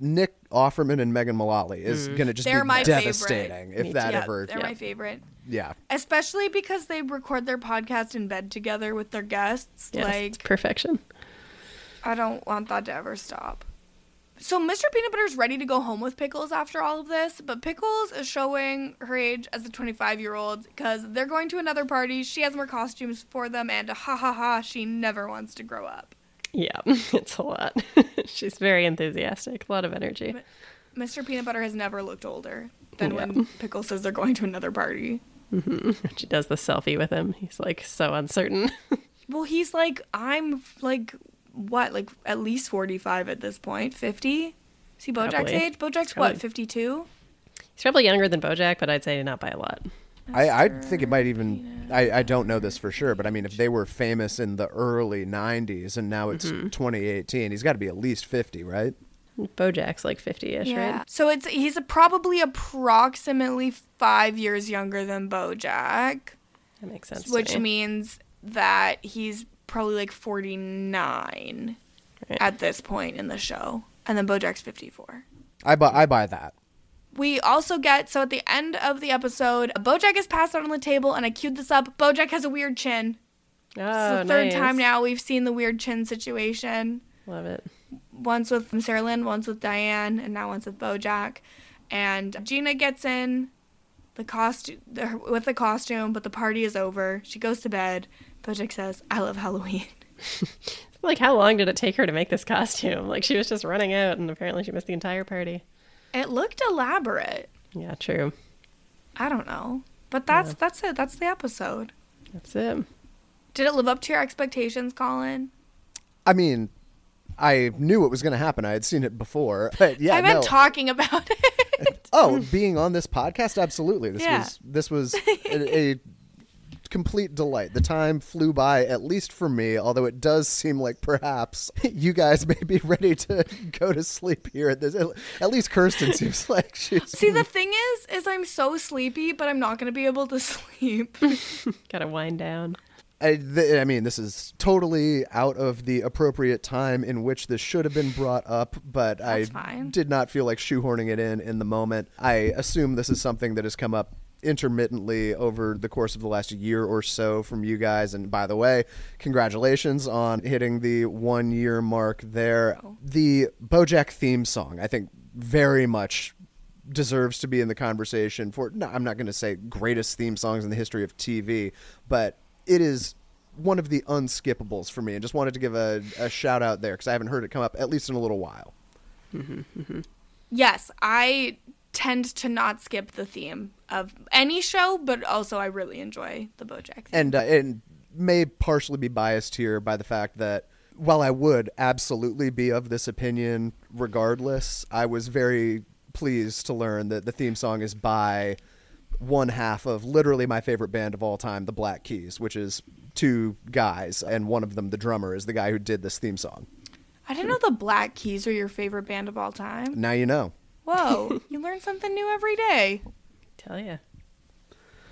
Nick Offerman and Megan Mullally is mm. going to just They're be my favorite. devastating if that yeah, ever. they're yeah. my favorite. Yeah. Especially because they record their podcast in bed together with their guests. Yes, it's like, perfection. I don't want that to ever stop. So Mr. Peanut Butter's ready to go home with Pickles after all of this, but Pickles is showing her age as a 25 year old because they're going to another party. She has more costumes for them, and ha ha ha, she never wants to grow up. Yeah, it's a lot. She's very enthusiastic. A lot of energy. Mr. Peanut Butter has never looked older than Yeah. when Pickles says they're going to another party. Mm-hmm. She does the selfie with him. He's like so uncertain. Well, he's like, I'm like, what, like at least 45 at this 50? see Bojack's Probably. age? Bojack's Probably. what, 52? He's probably younger than Bojack, but I'd say not by a lot. I, I think it might even. I, I don't know this for sure, but I mean, if they were famous in the early 90s and now it's mm-hmm. 2018, he's got to be at least 50, right? Bojack's like 50-ish, right? So it's he's probably approximately five years younger than Bojack, That makes sense. to which me. means that he's probably like 49 Right. at this point in the show. And then Bojack's 54. I buy, I buy that. We also get so at the end of the episode, Bojack is passed out on the table, and I queued this up. Bojack has a weird chin. Oh, it's the third nice. time now we've seen the weird chin situation. Love it. Once with Sarah Lynn, once with Diane, and now once with Bojack. And Gina gets in the costume with the costume, but the party is over. She goes to bed. Bojack says, "I love Halloween." Like, how long did it take her to make this costume? Like, she was just running out, and apparently she missed the entire party. It looked elaborate. Yeah, true. I don't know, but that's that's it. That's the episode. That's it. Did it live up to your expectations, Colin? I mean, I knew it was going to happen. I had seen it before, but yeah, I meant no. talking about oh, it. oh, being on this podcast, absolutely. This Yeah. was this was a, a complete delight. The time flew by, at least for me. Although it does seem like perhaps you guys may be ready to go to sleep here at this. At least Kirsten seems like she's. See, the thing is, is I'm so sleepy, but I'm not gonna be able to sleep. Gotta wind down. I, th- I mean, this is totally out of the appropriate time in which this should have been brought up, but I fine. did not feel like shoehorning it in in the moment. I assume this is something that has come up intermittently over the course of the last year or so from you guys. And by the way, congratulations on hitting the one year mark there. Oh. The Bojack theme song, I think, very much deserves to be in the conversation for no, I'm not going to say greatest theme songs in the history of TV, but it is one of the unskippables for me and just wanted to give a, a shout out there because I haven't heard it come up at least in a little while. yes, I tend to not skip the theme of any show, but also I really enjoy the BoJack. Theme. And uh, and may partially be biased here by the fact that while I would absolutely be of this opinion regardless, I was very pleased to learn that the theme song is by one half of literally my favorite band of all time, the Black Keys, which is two guys, and one of them, the drummer, is the guy who did this theme song. I didn't know the Black Keys are your favorite band of all time. Now you know. Whoa, you learn something new every day. Tell ya.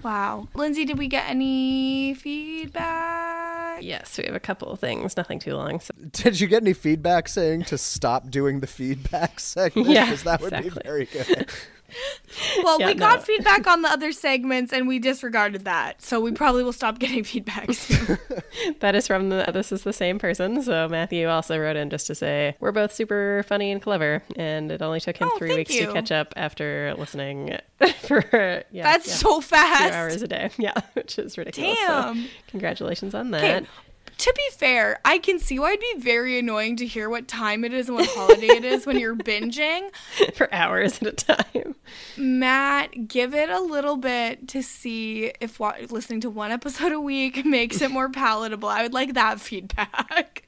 Wow. Lindsay, did we get any feedback? Yes, we have a couple of things, nothing too long. So. Did you get any feedback saying to stop doing the feedback segment? Yeah, because that would exactly. be very good. Well, Yeah, we got no. feedback on the other segments and we disregarded that. So we probably will stop getting feedback soon. That is from the, this is the same person. So Matthew also wrote in just to say, we're both super funny and clever. And it only took him Oh, three weeks you. to catch up after listening for, yeah, That's yeah, so two fast. hours a day. Yeah, which is ridiculous. So Damn. congratulations on Okay. To be fair, I can see why it'd be very annoying to hear what time it is and what holiday it is when you're binging. for hours at a time. Matt, give it a little bit to see if wa- listening to one episode a week makes it more palatable. I would like that feedback.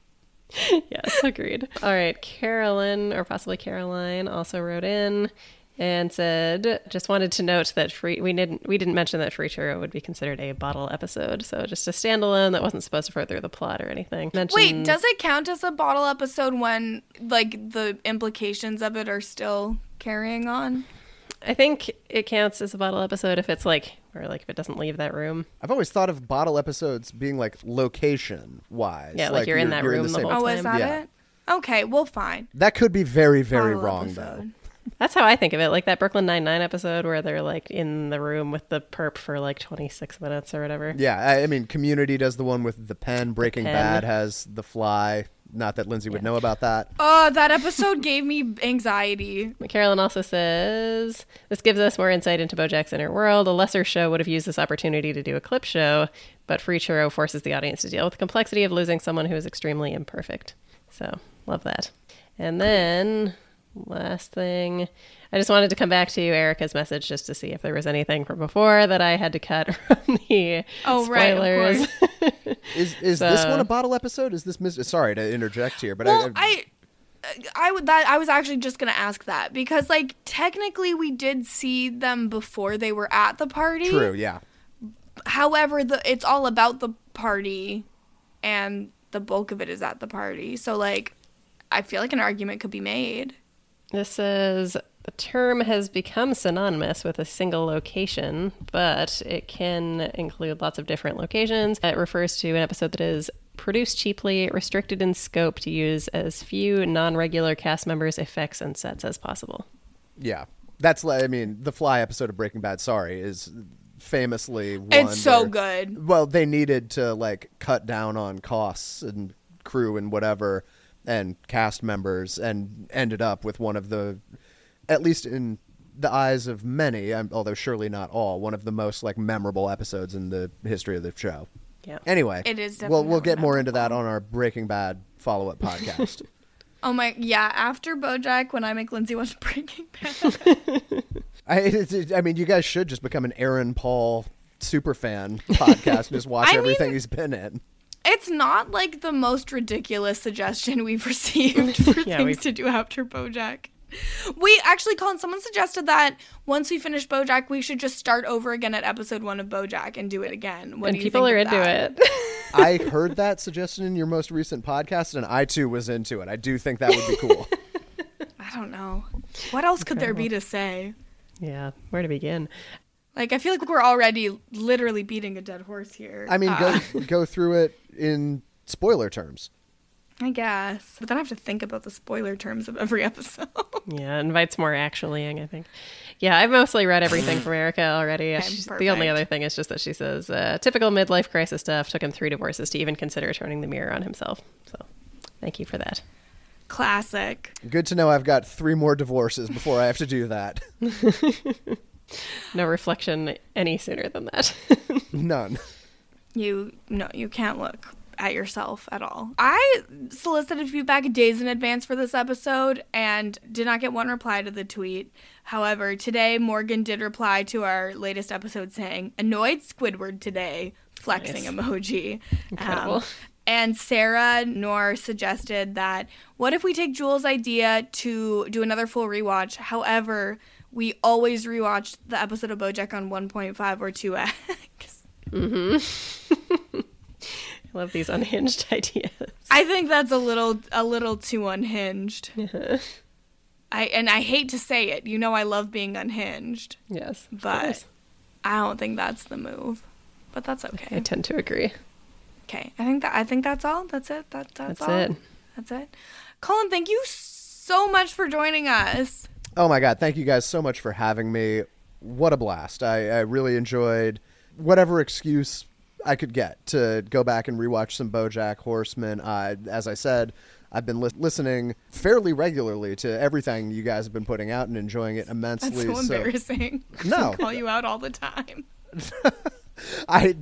yes, agreed. All right, Carolyn, or possibly Caroline, also wrote in and said, "Just wanted to note that free we didn't we didn't mention that Free Churro would be considered a bottle episode, so just a standalone that wasn't supposed to further the plot or anything." Wait, does it count as a bottle episode when like the implications of it are still carrying on? I think it counts as a bottle episode if it's like or like if it doesn't leave that room. I've always thought of bottle episodes being like location wise. Yeah, like you're in that room the same- whole Oh, is that Yeah. it? Okay, well, fine. That could be very, very Bottle wrong though. Episode. That's how I think of it, like that Brooklyn Nine Nine episode where they're like in the room with the perp for like 26 minutes or whatever. Yeah, I, I mean, Community does the one with the pen. Breaking pen. Bad has the fly. Not that Lindsay would know about that. Oh, that episode gave me anxiety. Carolyn also says this gives us more insight into Bojack's inner world. A lesser show would have used this opportunity to do a clip show, but Free Churro forces the audience to deal with the complexity of losing someone who is extremely imperfect. So, love that. And then, last thing, I just wanted to come back to you, Erica's message just to see if there was anything from before that I had to cut from the Oh, right, of spoilers. Is is this one a bottle episode? Is this mis- sorry to interject here, but Well, I, I, I would that I was actually just gonna ask that because like technically we did see them before they were at the party. true, yeah. However, the it's all about the party, and the bulk of it is at the party. So like, I feel like an argument could be made. This is the term has become synonymous with a single location, but it can include lots of different locations. It refers to an episode that is produced cheaply, restricted in scope to use as few non regular cast members, effects, and sets as possible. Yeah. That's I mean, the Fly episode of Breaking Bad, sorry, is famously one It's so where- good. Well, they needed to like cut down on costs and crew and whatever and cast members and ended up with one of the at least in the eyes of many, um, although surely not all, one of the most like memorable episodes in the history of the show. Yeah. Anyway, It is Well, we'll definitely get more into that on our Breaking Bad follow-up podcast. Oh my yeah! After BoJack, when I make Lindsay watch Breaking Bad, I, it- it- I mean, you guys should just become an Aaron Paul super fan podcast and just watch I everything mean- he's been in. It's not like the most ridiculous suggestion we've received for Yeah, things we've- to do after BoJack. We actually, Colin, someone suggested that once we finish BoJack, we should just start over again at episode one of BoJack and do it again. What and do you people think are of into that? it. I heard that suggestion in your most recent podcast, and I too was into it. I do think that would be cool. I don't know. What else could there be to say? yeah. Where to begin? Like, I feel like we're already literally beating a dead horse here. I mean, Uh, go go through it in spoiler terms. I guess, but then I have to think about the spoiler terms of every episode. Yeah, it invites more actuallying, I think. Yeah, I've mostly read everything from Erica already. Okay, She's- the only other thing is just that she says uh, typical midlife crisis stuff took him three divorces to even consider turning the mirror on himself. So, thank you for that. Classic. Good to know I've got three more divorces before I have to do that. No reflection any sooner than that. None. You no, you can't look at yourself at all. I solicited feedback days in advance for this episode and did not get one reply to the tweet. However, today Morgan did reply to our latest episode saying, "Annoyed Squidward today." Flexing Nice. emoji. Incredible. Um, and Sarah Nor suggested that what if we take Jules' idea to do another full rewatch? However, we always rewatch the episode of BoJack on 1.5 or 2x. Mm-hmm. I love these unhinged ideas. I think that's a little a little too unhinged. I and I hate to say it. You know I love being unhinged. yes. But- I don't think that's the move, but that's okay. I tend to agree. Okay, I think that I think that's all. That's it. That, that's, That's all. it. That's it. Colin, thank you so much for joining us. Oh my god, thank you guys so much for having me. What a blast. I, I really enjoyed whatever excuse I could get to go back and rewatch some Bojack Horseman. Uh, as I said, I've been li- listening fairly regularly to everything you guys have been putting out and enjoying it immensely. That's so embarrassing. No. I call you out all the time. I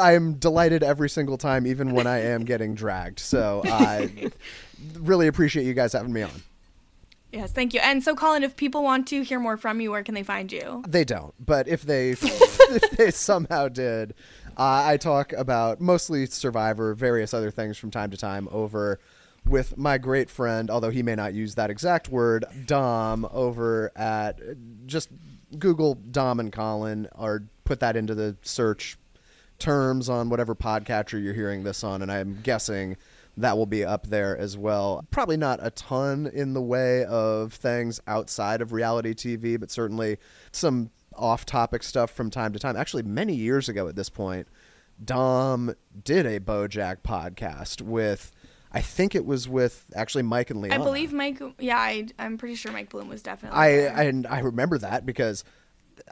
I am delighted every single time, even when I am getting dragged. So I really appreciate you guys having me on. Yes, thank you. And so, Colin, if people want to hear more from you, where can they find you? They don't, but if they if they somehow did, uh, I talk about mostly Survivor, various other things from time to time over with my great friend, although he may not use that exact word, Dom, over at just Google Dom and Colin or put that into the search terms on whatever podcatcher you're hearing this on, and I'm guessing that will be up there as well. Probably not a ton in the way of things outside of reality TV, but certainly some off topic stuff from time to time. Actually, many years ago at this point, Dom did a Bojack podcast with. I think it was with actually Mike and Leon. I believe Mike. Yeah, I, I'm pretty sure Mike Bloom was definitely. I there. and I remember that because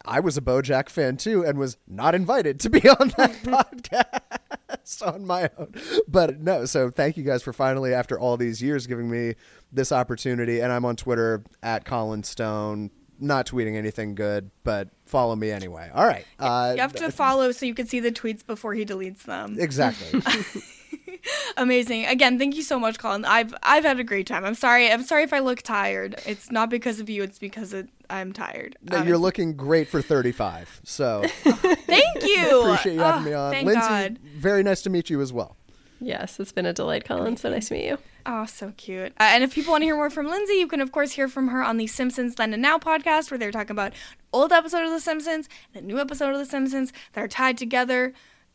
I was a BoJack fan too and was not invited to be on that podcast on my own. But no, so thank you guys for finally, after all these years, giving me this opportunity. And I'm on Twitter at Colin Stone. Not tweeting anything good, but follow me anyway. All right. Uh, you have to follow so you can see the tweets before he deletes them. exactly. Amazing. Again, thank you so much, Colin. I've I've had a great time. I'm sorry. I'm sorry if I look tired. It's not because of you. It's because it, I'm tired. No, You're looking great for 35. So Thank you. appreciate you having Oh, me on. Thank Lindsay, God. very nice to meet you as well. Yes, it's been a delight, Colin. So nice to meet you. Oh, so cute. Uh, and if people want to hear more from Lindsay, you can, of course, hear from her on the Simpsons Then and Now podcast, where they're talking about old episode of The Simpsons and a new episode of The Simpsons that are tied together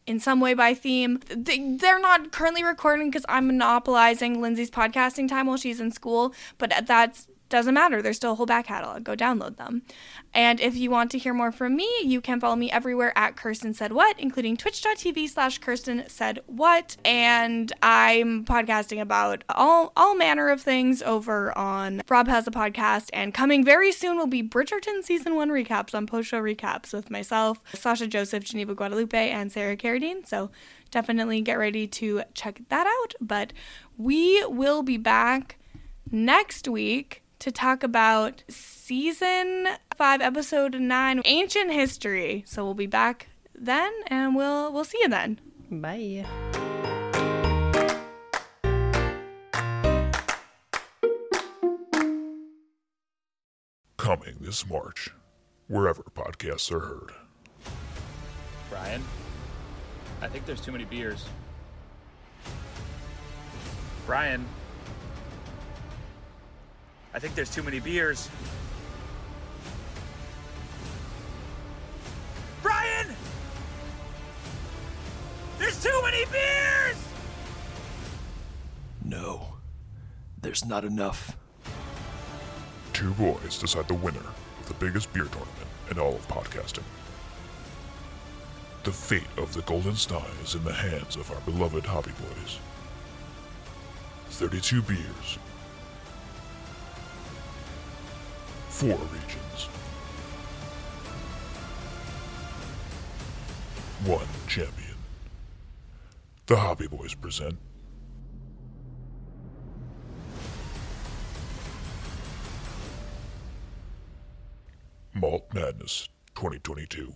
in some way by theme. They- They're not currently recording because I'm monopolizing Lindsay's podcasting time while she's in school, but that doesn't matter. There's still a whole back catalog. Go download them. And if you want to hear more from me, you can follow me everywhere at Kirsten Said What, including twitch.tv slash Kirsten Said What. And I'm podcasting about all, all manner of things over on Rob Has a Podcast. And coming very soon will be Bridgerton Season 1 recaps on post show recaps with myself, Sasha Joseph, Geneva Guadalupe, and Sarah Carradine. So definitely get ready to check that out. But we will be back next week to talk about season 5 episode 9 ancient history. So we'll be back then and we'll we'll see you then. Bye. Coming this March, wherever podcasts are heard. Brian, I think there's too many beers. Brian, I think there's too many beers. Brian! There's too many beers! No, there's not enough. Two boys decide the winner of the biggest beer tournament in all of podcasting. The fate of the Golden Sty is in the hands of our beloved hobby boys. 32 beers. Four regions. One champion. The Hobby Boys present Malt Madness 2022.